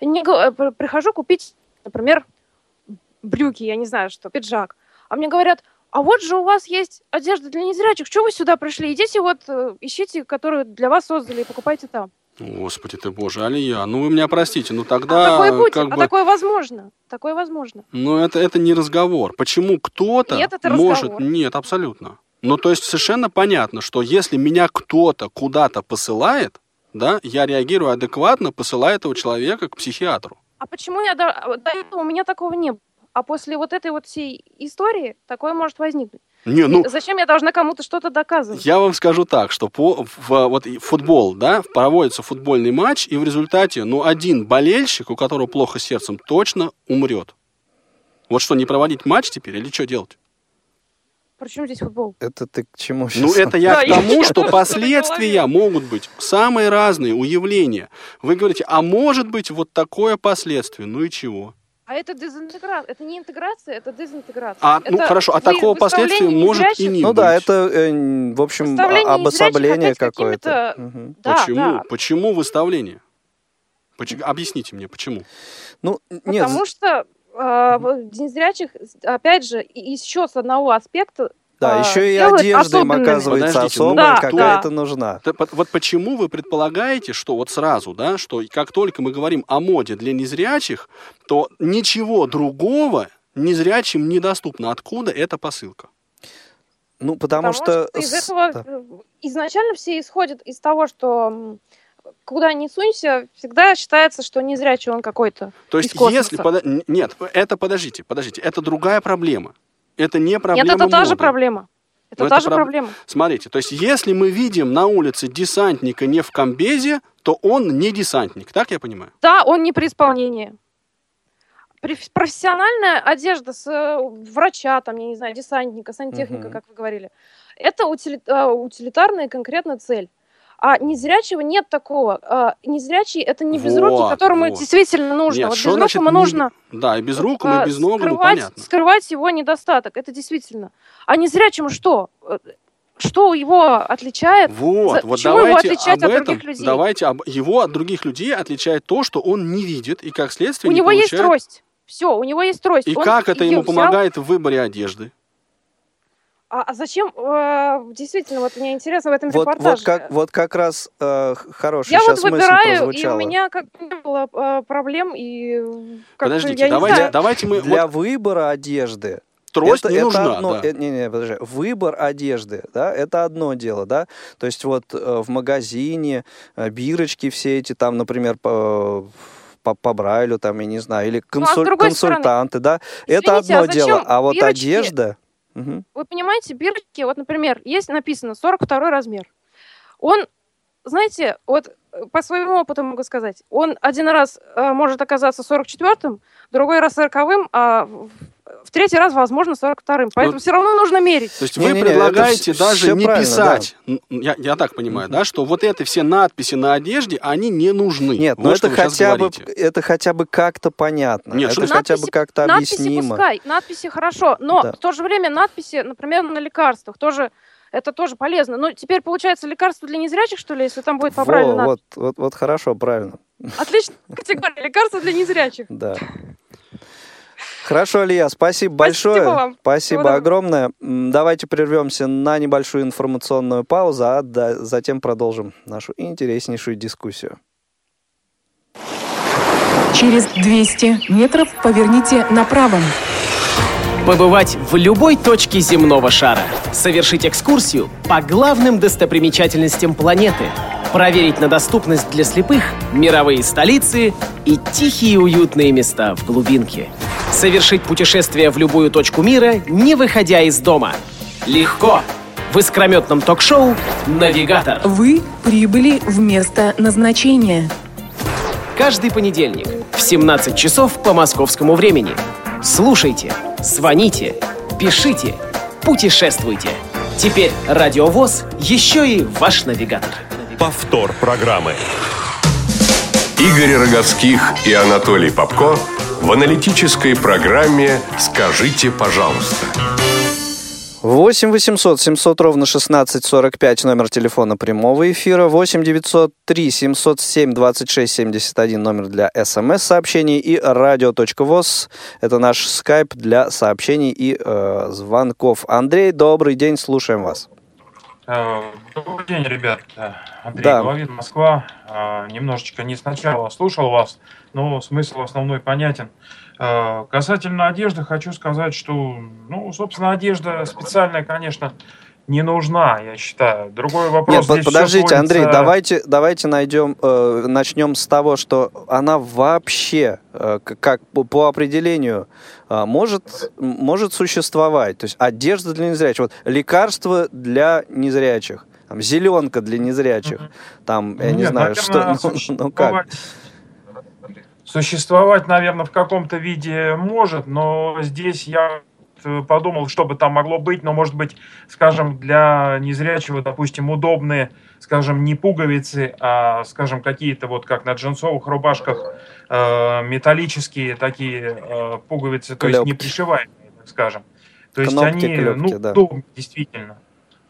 Не э, при- прихожу купить, например, брюки, я не знаю что, пиджак. А мне говорят, а вот же у вас есть одежда для незрячих, что вы сюда пришли? Идите вот, э, ищите, которую для вас создали, и покупайте там. Господи ты боже, Алия, ну вы меня простите, ну тогда а такое будет, как а бы... такое возможно. Такое возможно. Ну, это, это не разговор. Почему кто-то Нет, это может... разговор. Нет, абсолютно. Ну, то есть совершенно понятно, что если меня кто-то куда-то посылает, да, я реагирую адекватно, посылая этого человека к психиатру. А почему я до, до этого у меня такого не было? А после вот этой вот всей истории такое может возникнуть. Не, ну, Зачем я должна кому-то что-то доказывать? я вам скажу так, что по, в, вот футбол, да, проводится футбольный матч, и в результате, ну, один болельщик, у которого плохо сердцем, точно умрет. Вот что, не проводить матч теперь или что делать? Причем здесь футбол? Это ты к чему Ну, сейчас? это я Да, к тому, я что последствия могут быть самые разные у явления. Вы говорите, а может быть вот такое последствие, ну и чего? А это дезинтеграция. Это не интеграция, это дезинтеграция. А, ну Это хорошо, а такого последствия может и не Ну быть. да, это, э, в общем, а- обособление какое-то. Мгм. Да, Почему? да. Почему выставление? Поч- Объясните мне, почему? Ну, нет, Потому что э, вот незрячих, опять же, еще с одного аспекта да, а, еще и одежда им особенными. оказывается Подождите, ну, особая, да, какая-то да. нужна. Вот почему вы предполагаете, что вот сразу, да, что как только мы говорим о моде для незрячих, то ничего другого незрячим недоступно. Откуда эта посылка? Ну, потому, что... из с- этого да. э, изначально все исходят из того, что куда ни сунься, всегда считается, что незрячий он какой-то. То есть, из если... Нет, это подождите, подождите. Это другая проблема. Это не проблема Нет, это та же моды. проблема. Это Но та это же проб- проблема. Смотрите, то есть если мы видим на улице десантника не в комбезе, то он не десантник, так я понимаю? Да, он не при исполнении. проф- профессиональная одежда с э, врача, там, я не знаю, десантника, сантехника, Мгм. как вы говорили, это э, утилитарная конкретно цель. А незрячего нет такого. А, Незрячий это не безрукий, Вот, которому вот. действительно нужно. Нет, вот безрукому не- нужно Да, и без рук, и а, без ног, ну скрывать, понятно. скрывать его недостаток. Это действительно. А незрячему что? Э, Что его отличает? Вот, За- вот его давайте отличать об от этом, других людей? давайте об, его от других людей отличает то, что он не видит и как следствие У не него есть получает- трость. Все, у него есть трость. И Он как это ему взял. помогает в выборе одежды? А, а зачем? э, действительно, вот мне интересно в этом Вот, репортаже. вот, как, вот как раз э, хорошая Я вот сейчас мысль выбираю, и прозвучала. у меня как бы не было э, проблем, и как Подождите, я не давайте, знаю. давайте мы... Для вот выбора одежды трость это, не это нужна, одно, да. э, не, не, подожди. Выбор одежды, да, это одно дело, да. То есть вот э, в магазине э, бирочки все эти там, например, по по, по Брайлю, там, я не знаю, или Ну, а с консуль- другой стороны, консультанты, да, это извините, а одно дело. зачем А вот бирочки? одежда... Мгм. Вы понимаете, бирки, вот, например, есть написано 42 размер. Он, знаете, вот э, по своему опыту могу сказать, он один раз э, может оказаться 44-м, другой раз 40-м, а в, в третий раз, возможно, 42-м. Поэтому Ну, все равно нужно мерить. То есть Не-не-не, вы это предлагаете вс- даже не писать, Н- я, я так понимаю, да, что вот эти все надписи на одежде, они не нужны. Нет, Вот ну что это вы щас хотя бы, это хотя бы как-то понятно. Нет, это что хотя бы Надписи- как-то надписи объяснимо. пускай, надписи хорошо, но Да. в то же время надписи, например, на лекарствах тоже это тоже полезно. Ну, теперь получается лекарство для незрячих, что ли, если там будет Во, поправлено? вот, вот, вот хорошо, правильно. Отлично, категория. Лекарство для незрячих. Да. Хорошо, Илья, спасибо Спасибо большое. вам. Спасибо Всего огромное. Давайте прервемся на небольшую информационную паузу, а да- затем продолжим нашу интереснейшую дискуссию. Через 200 метров поверните направо. Побывать в любой точке земного шара. Совершить экскурсию по главным достопримечательностям планеты. Проверить на доступность для слепых мировые столицы и тихие уютные места в глубинке. Совершить путешествие в любую точку мира, не выходя из дома. Легко. В искрометном ток-шоу «Навигатор». Вы прибыли в место назначения. Каждый понедельник в 17 часов по московскому времени. Слушайте, звоните, пишите, путешествуйте. Теперь Радиовоз еще и ваш навигатор. Повтор программы. Игорь Роговских и Анатолий Попко в аналитической программе «Скажите, пожалуйста». 8 800 700 ровно 1645 номер телефона прямого эфира. 8 903 707 26 71 номер для смс-сообщений. И радио.воз это наш скайп для сообщений и э, звонков. Андрей, добрый день, слушаем вас. Добрый день, ребят. Андрей Да. Головин, Москва. Э, Немножечко не сначала слушал вас, но смысл основной понятен. Э, Касательно одежды хочу сказать, что, ну, собственно, одежда специальная, конечно, не нужна, я считаю. Другой вопрос. Нет, здесь подождите, Андрей, сводится- давайте, давайте найдем, э, начнем с того, что она вообще, э, как по, по определению, э, может, может существовать. То есть одежда для незрячих, вот лекарство для незрячих, там, зеленка для незрячих, там, я не Нет, знаю, наверное, что, ну, ну как. Существовать, наверное, в каком-то виде может, но здесь я подумал, что бы там могло быть, но, может быть, скажем, для незрячего, допустим, удобные, скажем, не пуговицы, а, скажем, какие-то вот как на джинсовых рубашках э, металлические такие э, пуговицы, то есть не пришиваемые, так скажем. То есть Кнопки, они, клёпки, ну, да. удобны, действительно.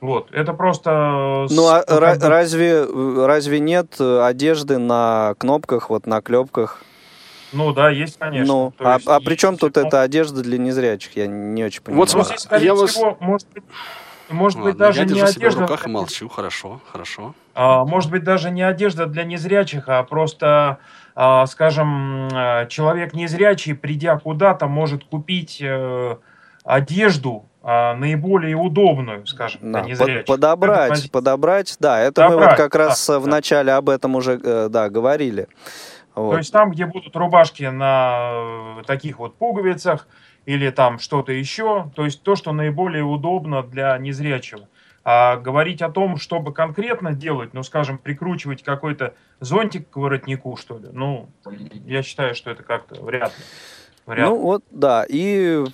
Вот, это просто... с- Ну а ну, ра- как бы- разве, разве нет э, одежды на кнопках, вот на клепках? Ну да, есть, конечно. Ну, То а, есть а при чем есть, тут ну, эта одежда для незрячих? Я не очень понимаю. Вот Ну, здесь, скорее я вас- всего, может быть, может быть Ладно, даже я не держу себя в одежда, руках и молчу, хорошо, хорошо. а, может быть даже не одежда для незрячих, а просто, а, скажем, э, человек незрячий, придя куда-то, может купить э, одежду наиболее удобную, скажем, Да, для под- подобрать, подобрать, да, это мы вот Подобрать, как да, раз э, в да. начале об этом уже, э, да, говорили. Вот. То есть там, где будут рубашки на э, таких вот пуговицах или там что-то еще, то есть то, что наиболее удобно для незрячего. А говорить о том, чтобы конкретно делать, ну, скажем, прикручивать какой-то зонтик к воротнику, что ли, ну, я считаю, что это как-то вряд ли. Вариант. Ну вот, да, и,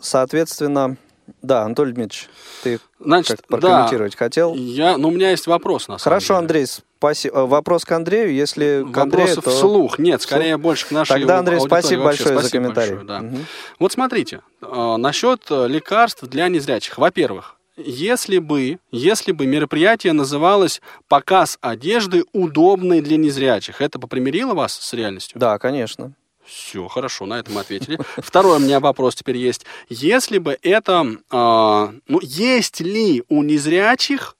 соответственно, да, Анатолий Дмитриевич, ты Значит, как прокомментировать хотел? Я, ну, у меня есть вопрос, на самом Хорошо, Андрей, спасибо. Вопрос к Андрею, если к Андрею, Вопросы то... вслух. Нет, скорее больше к нашей Тогда, Андрей, аудитории спасибо вообще. большое за Спасибо комментарий. большое, да. Мгм. Вот смотрите, э, насчет э, лекарств для незрячих. Во-первых, если бы, если бы мероприятие называлось «Показ одежды, удобной для незрячих», это бы примирило вас с реальностью? Да, конечно. Все, хорошо, на это мы ответили. Второй у меня вопрос теперь есть. Если бы это... а, ну, есть ли у незрячих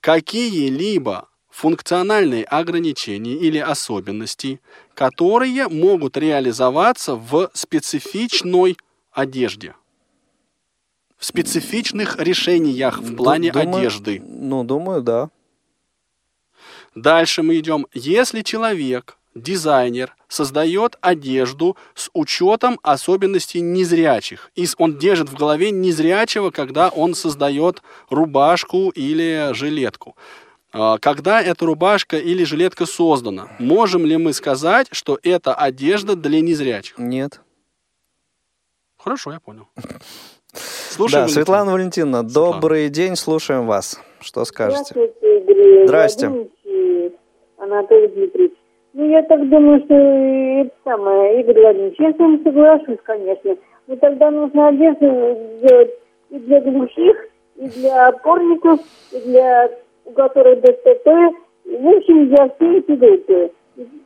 какие-либо функциональные ограничения или особенности, которые могут реализоваться в специфичной одежде? В специфичных решениях в плане Думаю- одежды. Ну, думаю, да. Дальше мы идем. Если человек, дизайнер, создает одежду с учетом особенностей незрячих, и он держит в голове незрячего, когда он создает рубашку или жилетку. А, Когда эта рубашка или жилетка создана, можем ли мы сказать, что это одежда для незрячих? Нет. Хорошо, я понял. Слушаем, да, Светлана Валентиновна, добрый день, слушаем вас. Что скажете? Здравствуйте, Игорь Здрасте. Анатолий Дмитриевич. Ну, я так думаю, что это самое, Игорь Владимирович, я с вами соглашусь, конечно. Но тогда нужно одежду делать и для глухих, и для опорников, и для, у которых ДТП, и, в общем, для всей этой группы.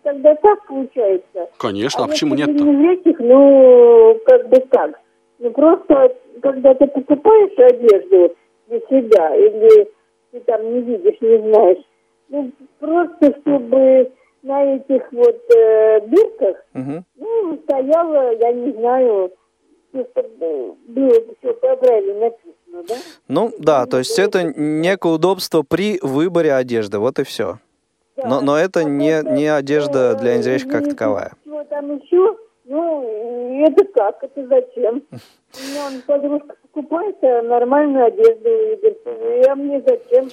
Тогда так получается. Конечно, а А почему для незрячих, ну, как бы так. Ну, просто, когда ты покупаешь одежду для себя, или ты там не видишь, не знаешь, ну, просто чтобы на этих вот э, бирках, Мгм. ну, стояло, я не знаю, ну, было все правильно написано, да? Ну, да, то есть это некое удобство при выборе одежды, вот и все. Но, но это не, не одежда для незрячих как таковая. Чего там еще? Ну, это как? Это зачем? У меня подружка покупает а нормальную одежду, Игорь. а мне зачем?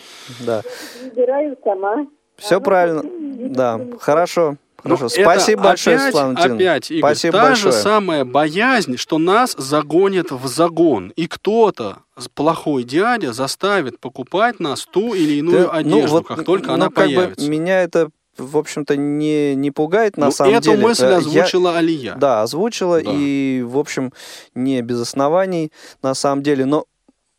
Да. Выбираю сама. Все правильно. Да, хорошо. Ну, Хорошо. это Спасибо большое, опять, Валентиновна. Опять, Игорь, Спасибо та большое. же самая боязнь, что нас загонят в загон. И кто-то, плохой дядя, заставит покупать нас ту или иную Да, одежду, ну, вот, как только ну, она как бы появится. меня это, в общем-то, не, не пугает на Ну, самом эту деле. мысль Э, я- озвучила Алия. Да, озвучила, Да. и, в общем, не без оснований, на самом деле. Но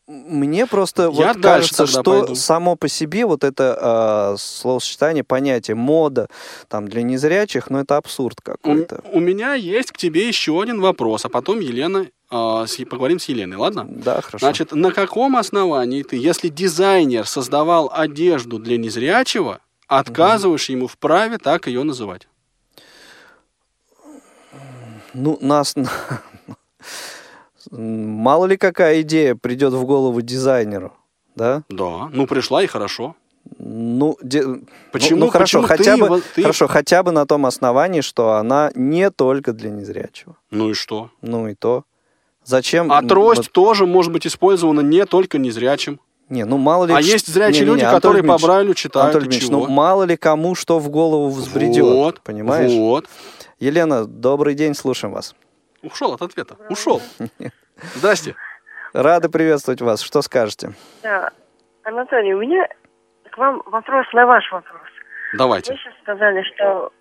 мне просто Я вот кажется, что пойду. само по себе вот это э, словосочетание, понятие мода там для незрячих, ну это абсурд У, какой-то. у меня есть к тебе еще один вопрос, а потом Елена, с- поговорим с Еленой, ладно? Да, хорошо. Значит, на каком основании ты, если дизайнер создавал одежду для незрячего, отказываешь ему в праве так ее называть? Ну, нас... Мало ли какая идея придет в голову дизайнеру, да? Да, ну пришла и хорошо. Ну, де- Почему- ну, ну, хорошо, почему хотя ты бы, ты- хорошо, хотя бы на том основании, что она не только для незрячего. Ну и что? Ну и то. Зачем? А трость вот- тоже может быть использована не только незрячим. не, ну мало ли. А ш- есть зрячие Не-не-не, люди, Анатолий которые по Дмитриевич, Брайлю читают, Анатолий и Дмитриевич, чего? ну мало ли кому что в голову взбредет, Вот, понимаешь? вот. Елена, добрый день, слушаем вас. Ушел от ответа. Ушел. Здрасте. Рады приветствовать вас. Что скажете? Да. Анатолий, у меня к вам вопрос на ваш вопрос. Давайте. Вы сейчас сказали, что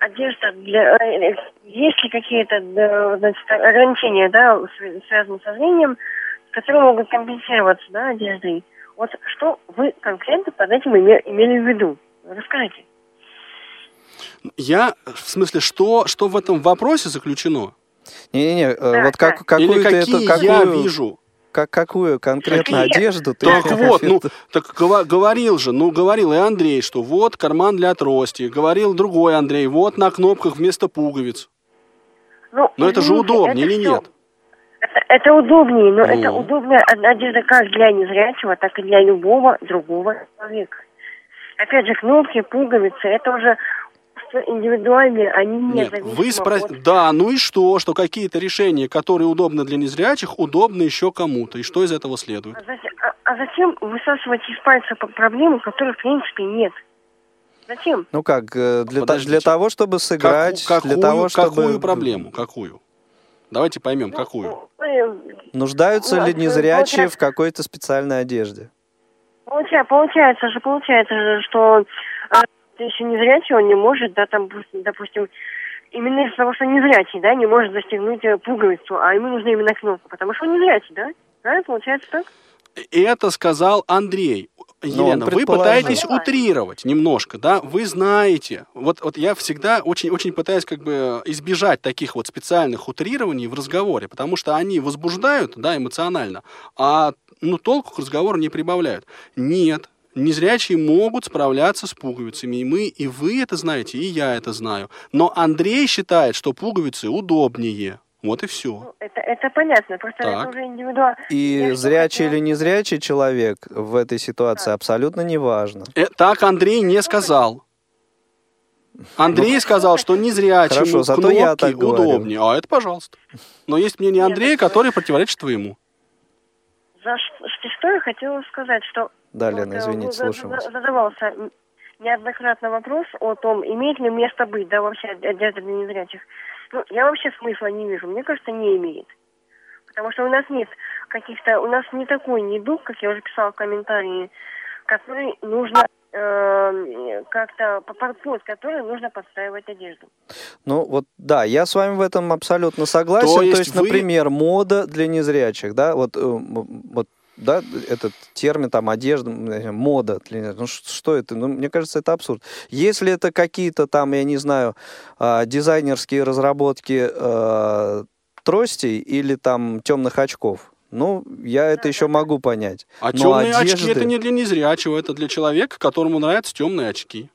одежда для... э, Есть ли какие-то да, значит, ограничения, да, св- связанные со зрением, которые могут компенсироваться, да, одеждой? Вот что вы конкретно под этим име- имели в виду? Расскажите. Я, в смысле, что, что в этом вопросе заключено? Не-не-не, э, вот как, Или какую ты это, какие какую, я вижу? Как, какую конкретно Какие? одежду ты Так вот, ну, так говорил же, ну, говорил и Андрей, что вот карман для трости. Говорил другой Андрей, вот на кнопках вместо пуговиц. Ну, Но это же извините, удобнее это или всё- нет? Это, это удобнее, но это Ну. удобная од- одежда как для незрячего, так и для любого другого человека. Опять же, кнопки, пуговицы, это уже всё индивидуальные, они не Нет, зависимы вы спрос... от... Да, ну и что, что какие-то решения, которые удобны для незрячих, удобны еще кому-то. И что из этого следует? А зачем, а- а зачем высасывать из пальца проблему, которой в принципе нет? Зачем? Ну как, э, для, та- Подождите. для того, чтобы сыграть, для какую, того, чтобы... какую проблему? Какую? Давайте поймем, какую. Э, Нуждаются ли Вот, э, незрячие получается- в какой-то специальной одежде? Получа- получается же, получается же, что еще незрячий, он не может, да, там, допустим, именно из-за того, что он незрячий, да, не может застегнуть э, пуговицу, а ему нужна именно кнопка, потому что он незрячий, да? Да, получается так? И это сказал Андрей. Елена, вы пытаетесь утрировать немножко, да? Вы знаете. Вот, вот я всегда очень, очень пытаюсь как бы избежать таких вот специальных утрирований в разговоре, потому что они возбуждают, да, эмоционально, а ну толку к разговору не прибавляют. Нет, незрячие могут справляться с пуговицами, и мы, и вы это знаете, и я это знаю. Но Андрей считает, что пуговицы удобнее. Вот и все. Это, это понятно, просто Так. это уже индивидуально. И зрячий или незрячий человек в этой ситуации абсолютно не важно. Э, Так Андрей не сказал. Андрей сказал, что незрячему Хорошо, зато кнопки я так говорю. удобнее. А это пожалуйста. Но есть мнение Андрея, которое противоречит твоему. За что я хотела сказать, что Да, вот, Лена, э, извините, за- вас. задавался неоднократно вопрос о том, имеет ли место быть, да, вообще одежда для незрячих. Ну, я вообще смысла не вижу. Мне кажется, не имеет. Потому что у нас нет каких-то, у нас не такой недуг, как я уже писала в комментарии, который нужно как-то, по- по- под который нужно подстраивать одежду. Ну вот, да, я с вами в этом абсолютно согласен. То То есть есть, вы- например, мода для незрячих, да, вот, э, вот да, этот термин там одежда, мода, для незрячих. ну что это? Ну, мне кажется, это абсурд. Если это какие-то там, я не знаю, а, дизайнерские разработки э, тростей или там темных очков, ну, я это еще могу понять. А Но темные очки одежды- это не для незрячего, это для человека, которому нравятся темные очки.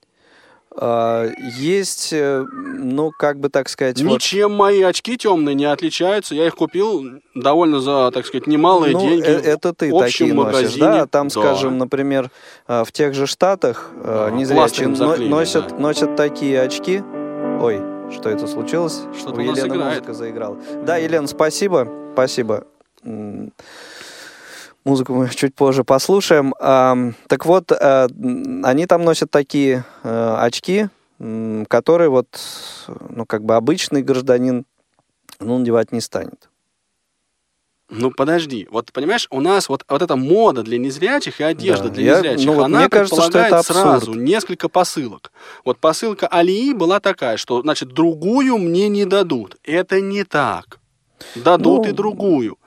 а, есть, э, ну, как бы так сказать, вот- Ничем мои очки темные не отличаются. Я их купил довольно за, так сказать, немалые Ну, деньги. э- это ты в общем такие носишь, магазине. да? Там, Да. скажем, например, э, в тех же Штатах э, незрячие носят, да. носят такие очки. Ой, что это случилось? Что-то У у нас Елены играет. музыка заиграла. Да, Елена, спасибо, спасибо. Музыку мы чуть позже послушаем. Так вот, э, они там носят такие э, очки, которые вот, ну, как бы обычный гражданин, ну, надевать не станет. Ну подожди, вот понимаешь, у нас вот, вот эта мода для незрячих и одежда Да, для я- незрячих, ну вот она мне кажется, что это абсурд. сразу несколько посылок. Вот посылка Алии была такая, что, значит, другую мне не дадут. Это не так. Дадут Ну, и другую.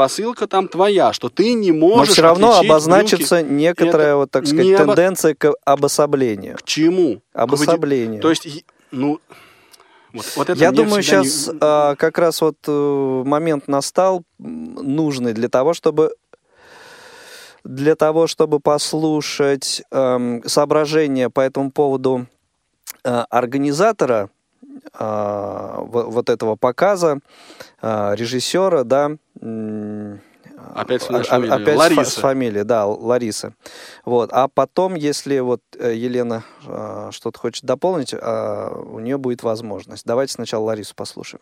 Посылка там твоя, что ты не Но можешь все равно обозначится брюки. некоторая, Это вот так сказать, не обо- тенденция к обособлению. К чему? Обособлению. То есть, ну, вот, вот это Я думаю, всегда не- сейчас а, как раз вот э, момент настал нужный для того, чтобы для того, чтобы послушать эм, соображения по этому поводу э, организатора а, во- вот этого показа, а, режиссера, да, Опять вспоминаешь а- фамилию. опять Лариса. с фа- фамилия, да, Лариса. Вот. А потом, если вот э, Елена э, что-то хочет дополнить, э, у нее будет возможность. Давайте сначала Ларису послушаем.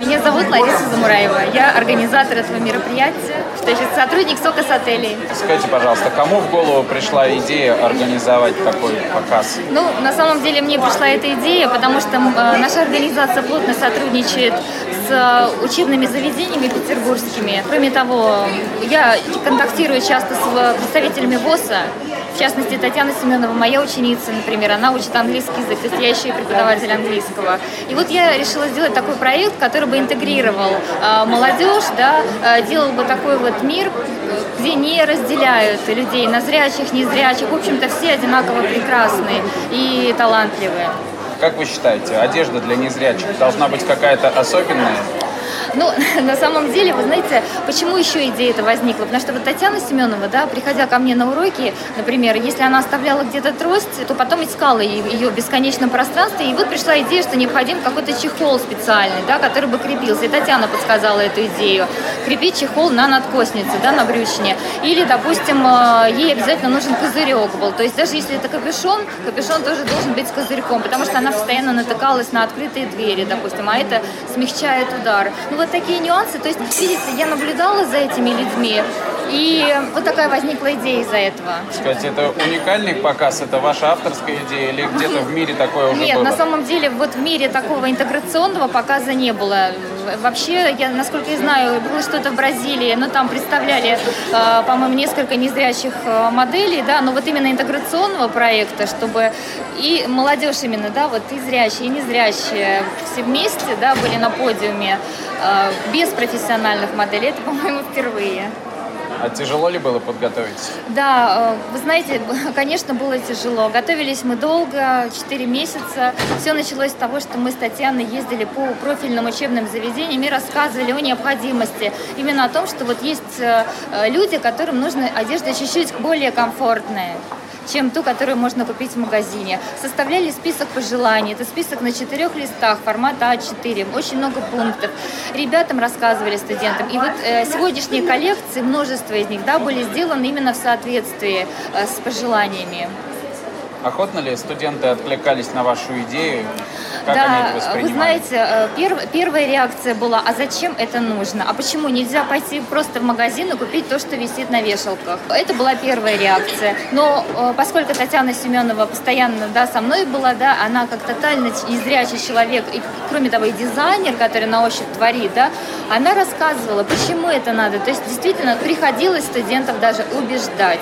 Меня зовут Лариса Замураева. Я организатор этого мероприятия, что еще сотрудник Сокос отелей. Скажите, пожалуйста, кому в голову пришла идея организовать такой показ? Ну, на самом деле мне пришла эта идея, потому что э, наша организация плотно сотрудничает э, учебными заведениями петербургскими. Кроме того, я контактирую часто с э, представителями ВОЗа, в частности, Татьяна Семенова, моя ученица, например, она учит английский язык, то есть я еще и преподаватель английского. И вот я решила сделать такой проект, который бы интегрировал э, молодежь, да, делал бы такой вот мир, где не разделяют людей на зрячих, незрячих. В общем-то, все одинаково прекрасные и талантливые. Как вы считаете, одежда для незрячих должна быть какая-то особенная? Ну, на самом деле, вы знаете, почему еще идея эта возникла? Потому что вот Татьяна Семенова, да, приходя ко мне на уроки, например, если она оставляла где-то трость, то потом искала ее в бесконечном пространстве, и вот пришла идея, что необходим какой-то чехол специальный, да, который бы крепился. И Татьяна подсказала эту идею. Крепить чехол на надкоснице, да, на брючине. Или, допустим, э, ей обязательно нужен козырек был. То есть даже если это капюшон, капюшон тоже должен быть с козырьком, потому что она постоянно натыкалась на открытые двери, допустим, а это смягчает удар. Ну вот такие нюансы. То есть, видите, я наблюдала за этими людьми, И вот такая возникла идея из-за этого. Сказать, это уникальный показ, это ваша авторская идея или где-то в мире такое уже Нет, было? на самом деле вот в мире такого интеграционного показа не было. Вообще, я, насколько я знаю, было что-то в Бразилии, но там представляли, э, по-моему, несколько незрячих э, моделей, да, но вот именно интеграционного проекта, чтобы и молодежь именно, да, вот и зрячие, и незрячие все вместе, да, были на подиуме без профессиональных моделей, это, по-моему, впервые. А тяжело ли было подготовиться? Да, э, вы знаете, конечно, было тяжело. Готовились мы долго, 4 месяца. Все началось с того, что мы с Татьяной ездили по профильным учебным заведениям и рассказывали о необходимости. Именно о том, что вот есть э, э, люди, которым нужна одежда чуть-чуть более комфортная чем ту, которую можно купить в магазине. Составляли список пожеланий. Это список на четырех листах, формата А4, очень много пунктов. Ребятам рассказывали, студентам. И вот э, сегодняшние коллекции, множество из них, да, были сделаны именно в соответствии э, с пожеланиями. Охотно ли студенты откликались на вашу идею? Как они это да, воспринимали? вы знаете, э, перв- первая реакция была, а зачем это нужно? А почему нельзя пойти просто в магазин и купить то, что висит на вешалках? Это была первая реакция. Но э, поскольку Татьяна Семенова постоянно да, со мной была, да, она как тотально незрячий человек, и, кроме того, и дизайнер, который на ощупь творит, да, она рассказывала, почему это надо. То есть, действительно, приходилось студентов даже убеждать.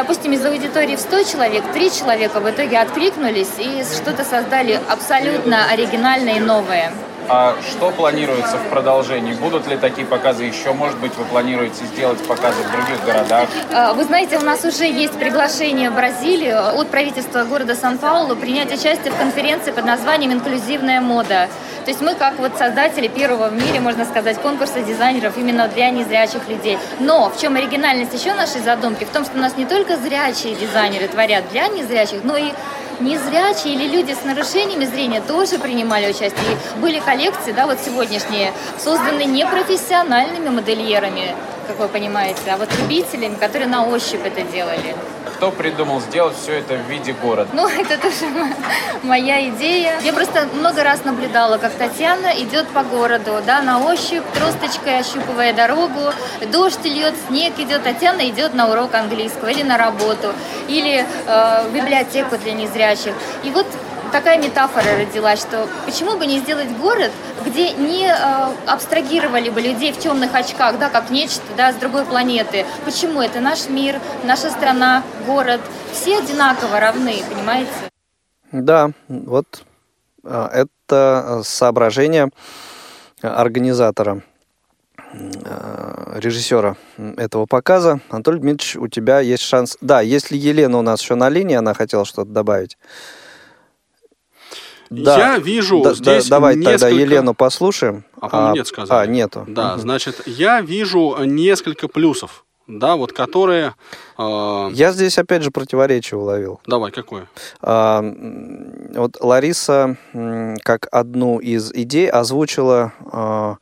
Допустим, из аудитории в 100 человек, 3 человека в итоге откликнулись и что-то создали абсолютно оригинальное и новое. А что планируется в продолжении? Будут ли такие показы еще? Может быть, вы планируете сделать показы в других городах? Э, Вы знаете, у нас уже есть приглашение в Бразилию от правительства города Сан-Паулу принять участие в конференции под названием «Инклюзивная мода». То есть мы как вот создатели первого в мире, можно сказать, конкурса дизайнеров именно для незрячих людей. Но в чем оригинальность еще нашей задумки? В том, что у нас не только зрячие дизайнеры творят для незрячих, но и незрячие или люди с нарушениями зрения тоже принимали участие. И были коллекции, да, вот сегодняшние, созданы непрофессиональными модельерами, как вы понимаете, а вот любителями, которые на ощупь это делали. Кто придумал сделать все это в виде города? Ну, это тоже мо- моя идея. Я просто много раз наблюдала, как Татьяна идет по городу, да, на ощупь, тросточкой ощупывая дорогу. Дождь льет, снег идет. Татьяна идет на урок английского или на работу, или э, в библиотеку для незрячих. И вот такая метафора родилась, что почему бы не сделать город, где не э, абстрагировали бы людей в темных очках, да, как нечто, да, с другой планеты. Почему? Это наш мир, наша страна, город. Все одинаково равны, понимаете? Да, вот а, это соображение организатора, а, режиссера этого показа. Анатолий Дмитриевич, у тебя есть шанс... Да, если Елена у нас еще на линии, она хотела что-то добавить. Я вижу Да- да- здесь давай тогда несколько- Елену послушаем. А, по-моему, нет, сказали. А, нету. Да, Мгм. значит, я вижу несколько плюсов, да, вот которые... э, Я здесь опять же противоречие уловил. Давай, какое? А, Вот Лариса как одну из идей озвучила, а,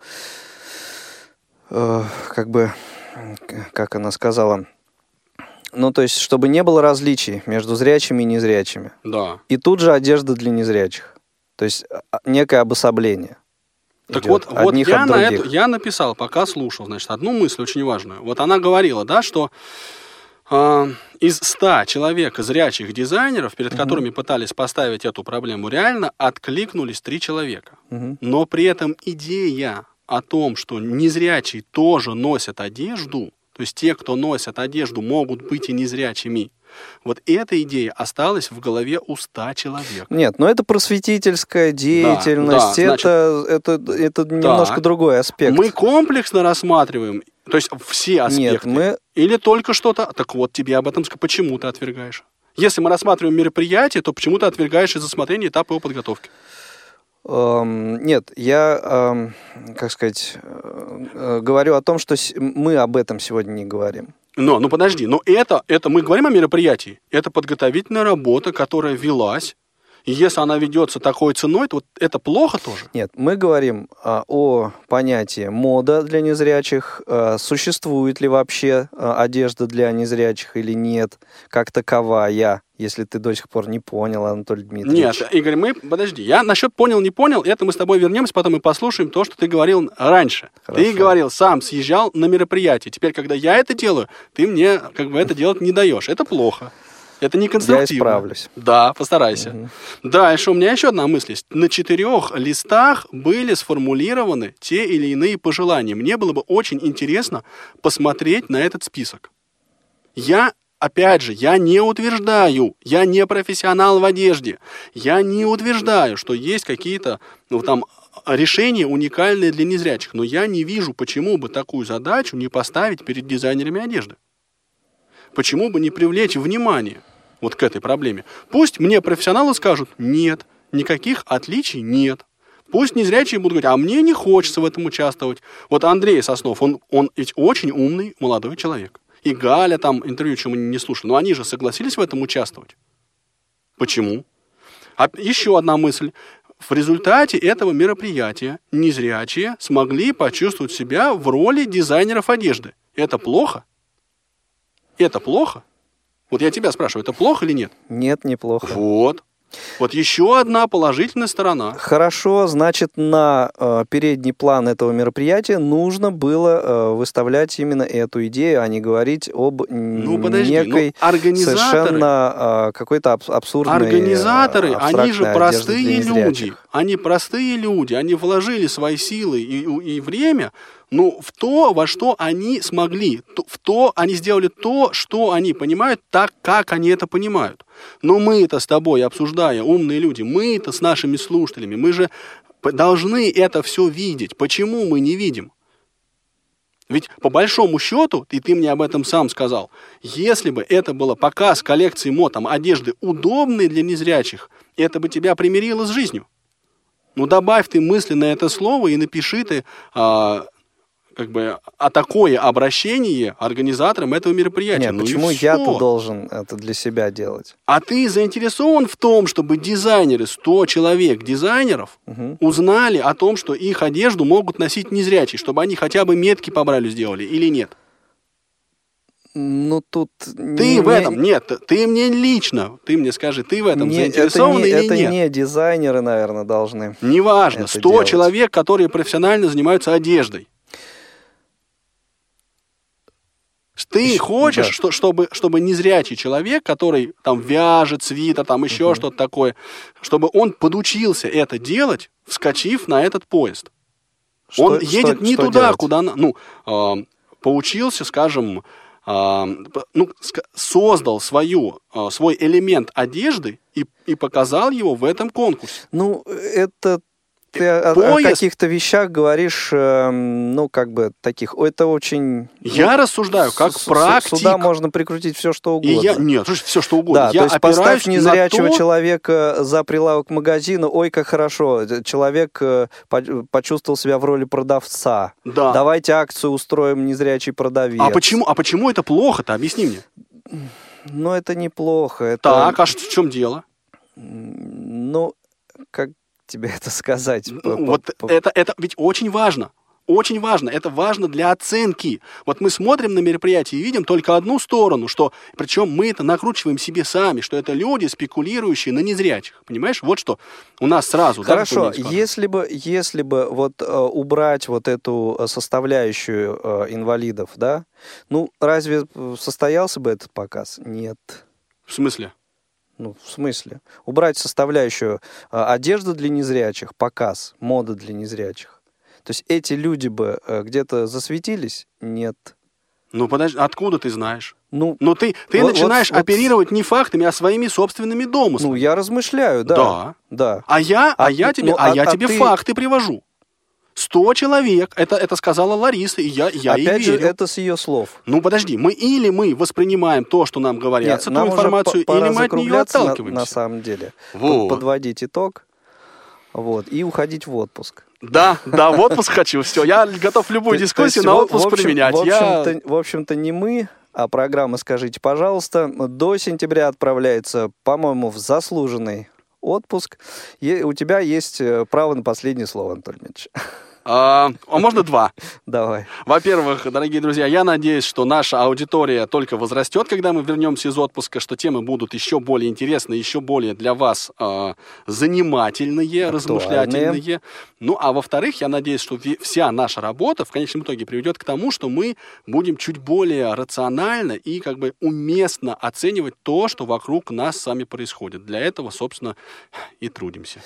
э, как бы, как она сказала, ну то есть, чтобы не было различий между зрячими и незрячими. Да. И тут же одежда для незрячих. То есть а, некое обособление. Так идет вот, вот я, на эту, я написал, пока слушал, значит, одну мысль очень важную. Вот она говорила, да, что э, из 100 человек зрячих дизайнеров, перед Мгм. которыми пытались поставить эту проблему реально, откликнулись три человека. Мгм. Но при этом идея о том, что незрячие тоже носят одежду, то есть те, кто носят одежду, могут быть и незрячими, вот эта идея осталась в голове у 100 человек. Нет, но это просветительская деятельность, да, значит- это, это, это немножко Так. другой аспект. Мы комплексно рассматриваем, то есть все аспекты. мы- Или только что-то. Так вот, тебе об этом сказать. Почему ты отвергаешь? Если мы рассматриваем мероприятие, то почему ты отвергаешь из осмотрения этапа его подготовки? Эм, Нет, я, эм, как сказать, э, э, говорю о том, что мы об этом сегодня не говорим. Но, ну подожди, но это, это мы говорим о мероприятии. Это подготовительная работа, которая велась И если она ведется такой ценой, то вот это плохо тоже. Нет, мы говорим а, о понятии мода для незрячих. А, существует ли вообще а, одежда для незрячих или нет, как таковая, если ты до сих пор не понял, Анатолий Дмитриевич. Нет, Игорь, мы, подожди, я насчет понял, не понял, это мы с тобой вернемся, потом и послушаем то, что ты говорил раньше. Хорошо. Ты говорил, сам съезжал на мероприятие. Теперь, когда я это делаю, ты мне как бы это делать не даешь. Это плохо. Это не конструктивно. Я исправлюсь. Да, постарайся. Угу. Дальше у меня еще одна мысль есть. На четырех листах были сформулированы те или иные пожелания. Мне было бы очень интересно посмотреть на этот список. Я Опять же, я не утверждаю, я не профессионал в одежде, я не утверждаю, что есть какие-то ну, там решения уникальные для незрячих, но я не вижу, почему бы такую задачу не поставить перед дизайнерами одежды. Почему бы не привлечь внимание вот к этой проблеме? Пусть мне профессионалы скажут, нет, никаких отличий нет. Пусть незрячие будут говорить, а мне не хочется в этом участвовать. Вот Андрей Соснов, он, он ведь очень умный молодой человек. И Галя там интервью, чем мы не слушали, но они же согласились в этом участвовать. Почему? А еще одна мысль. В результате этого мероприятия незрячие смогли почувствовать себя в роли дизайнеров одежды. Это плохо? Это плохо? Вот я тебя спрашиваю, это плохо или нет? Нет, неплохо. Вот. Вот еще одна положительная сторона. Хорошо, значит, на э, передний план этого мероприятия нужно было э, выставлять именно эту идею, а не говорить об ну, подожди, некой ну, организаторы, совершенно э, какой-то аб- абсурдной Организаторы, они же простые люди. Они простые люди, они вложили свои силы и, и время ну, в то, во что они смогли, в то, они сделали то, что они понимают, так, как они это понимают. Но мы это с тобой, обсуждая, умные люди, мы это с нашими слушателями, мы же должны это все видеть. Почему мы не видим? Ведь по большому счету, и ты мне об этом сам сказал, если бы это было показ коллекции мод, там, одежды, удобной для незрячих, это бы тебя примирило с жизнью. Ну, добавь ты мысленно это слово и напиши ты а, как бы, а такое обращение организаторам этого мероприятия. Нет, ну почему я-то должен это для себя делать? А ты заинтересован в том, чтобы дизайнеры, 100 человек дизайнеров, угу. узнали о том, что их одежду могут носить незрячие, чтобы они хотя бы метки по бралю сделали или нет? Ну, тут... Ты не, в этом, нет, ты мне лично, ты мне скажи, ты в этом не, заинтересован это не, или это нет? Не дизайнеры, наверное, должны Неважно, 100 делать. человек, которые профессионально занимаются одеждой. Ты хочешь, да. что, чтобы, чтобы незрячий человек, который там вяжет, свитер, там еще угу. что-то такое, чтобы он подучился это делать, вскочив на этот поезд. Что, он едет что, не что туда, делать? куда, ну, э, поучился, скажем, э, ну, создал свою, э, свой элемент одежды и, и показал его в этом конкурсе. Ну, это ты о, о каких-то вещах говоришь, э, ну, как бы таких, это очень... Я ну, рассуждаю как с, практик. Сюда можно прикрутить все, что угодно. И я, нет, все, что угодно. Да, я то есть поставь незрячего то... человека за прилавок магазина, ой, как хорошо, человек э, почувствовал себя в роли продавца. Да. Давайте акцию устроим незрячий продавец. А почему, а почему это плохо-то? Объясни мне. Ну, это неплохо. Это... Так, а в чем дело? Ну, как тебе это сказать? Вот это, это ведь очень важно. Очень важно. Это важно для оценки. Вот мы смотрим на мероприятие и видим только одну сторону, что, причем мы это накручиваем себе сами, что это люди, спекулирующие на незрячих. Понимаешь? Вот что у нас сразу. Хорошо, да, если бы, если бы вот э, убрать вот эту составляющую э, инвалидов, да, ну разве состоялся бы этот показ? Нет. В смысле? Ну, в смысле? Убрать составляющую э, одежда для незрячих, показ, мода для незрячих. То есть эти люди бы э, где-то засветились? Нет. Ну, подожди, откуда ты знаешь? Ну, Но ты, ты вот, начинаешь вот, оперировать не фактами, а своими собственными домыслами. Ну, я размышляю, да. Да. да. А я, а, а я тебе, ну, а, а я а тебе ты... факты привожу. Сто человек, это, это сказала Лариса, и я, я Опять ей же, верю. это с ее слов. Ну, подожди, мы или мы воспринимаем то, что нам говорят, Нет, эту информацию, или мы от нее отталкиваемся. На, на самом деле. Вот. Подводить итог, вот, и уходить в отпуск. Да, да, в отпуск хочу, все, я готов любую дискуссию на отпуск применять. В общем-то, в общем-то, не мы, а программа «Скажите, пожалуйста», до сентября отправляется, по-моему, в заслуженный отпуск. И у тебя есть э, право на последнее слово, Антон Дмитриевич. А, а можно два? Давай. Во-первых, дорогие друзья, я надеюсь, что наша аудитория только возрастет, когда мы вернемся из отпуска, что темы будут еще более интересные, еще более для вас э, занимательные, размышлятельные. Ну, а во-вторых, я надеюсь, что вся наша работа в конечном итоге приведет к тому, что мы будем чуть более рационально и как бы уместно оценивать то, что вокруг нас с вами происходит. Для этого, собственно, и трудимся.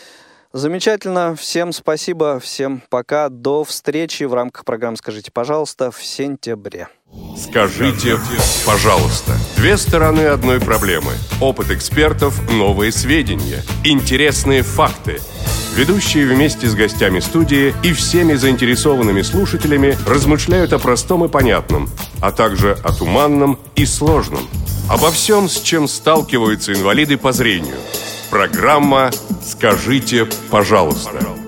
Замечательно. Всем спасибо. Всем пока. До встречи в рамках программы «Скажите, пожалуйста» в сентябре. Скажите, пожалуйста. Две стороны одной проблемы. Опыт экспертов, новые сведения, интересные факты. Ведущие вместе с гостями студии и всеми заинтересованными слушателями размышляют о простом и понятном, а также о туманном и сложном. Обо всем, с чем сталкиваются инвалиды по зрению – Программа «Скажите, пожалуйста».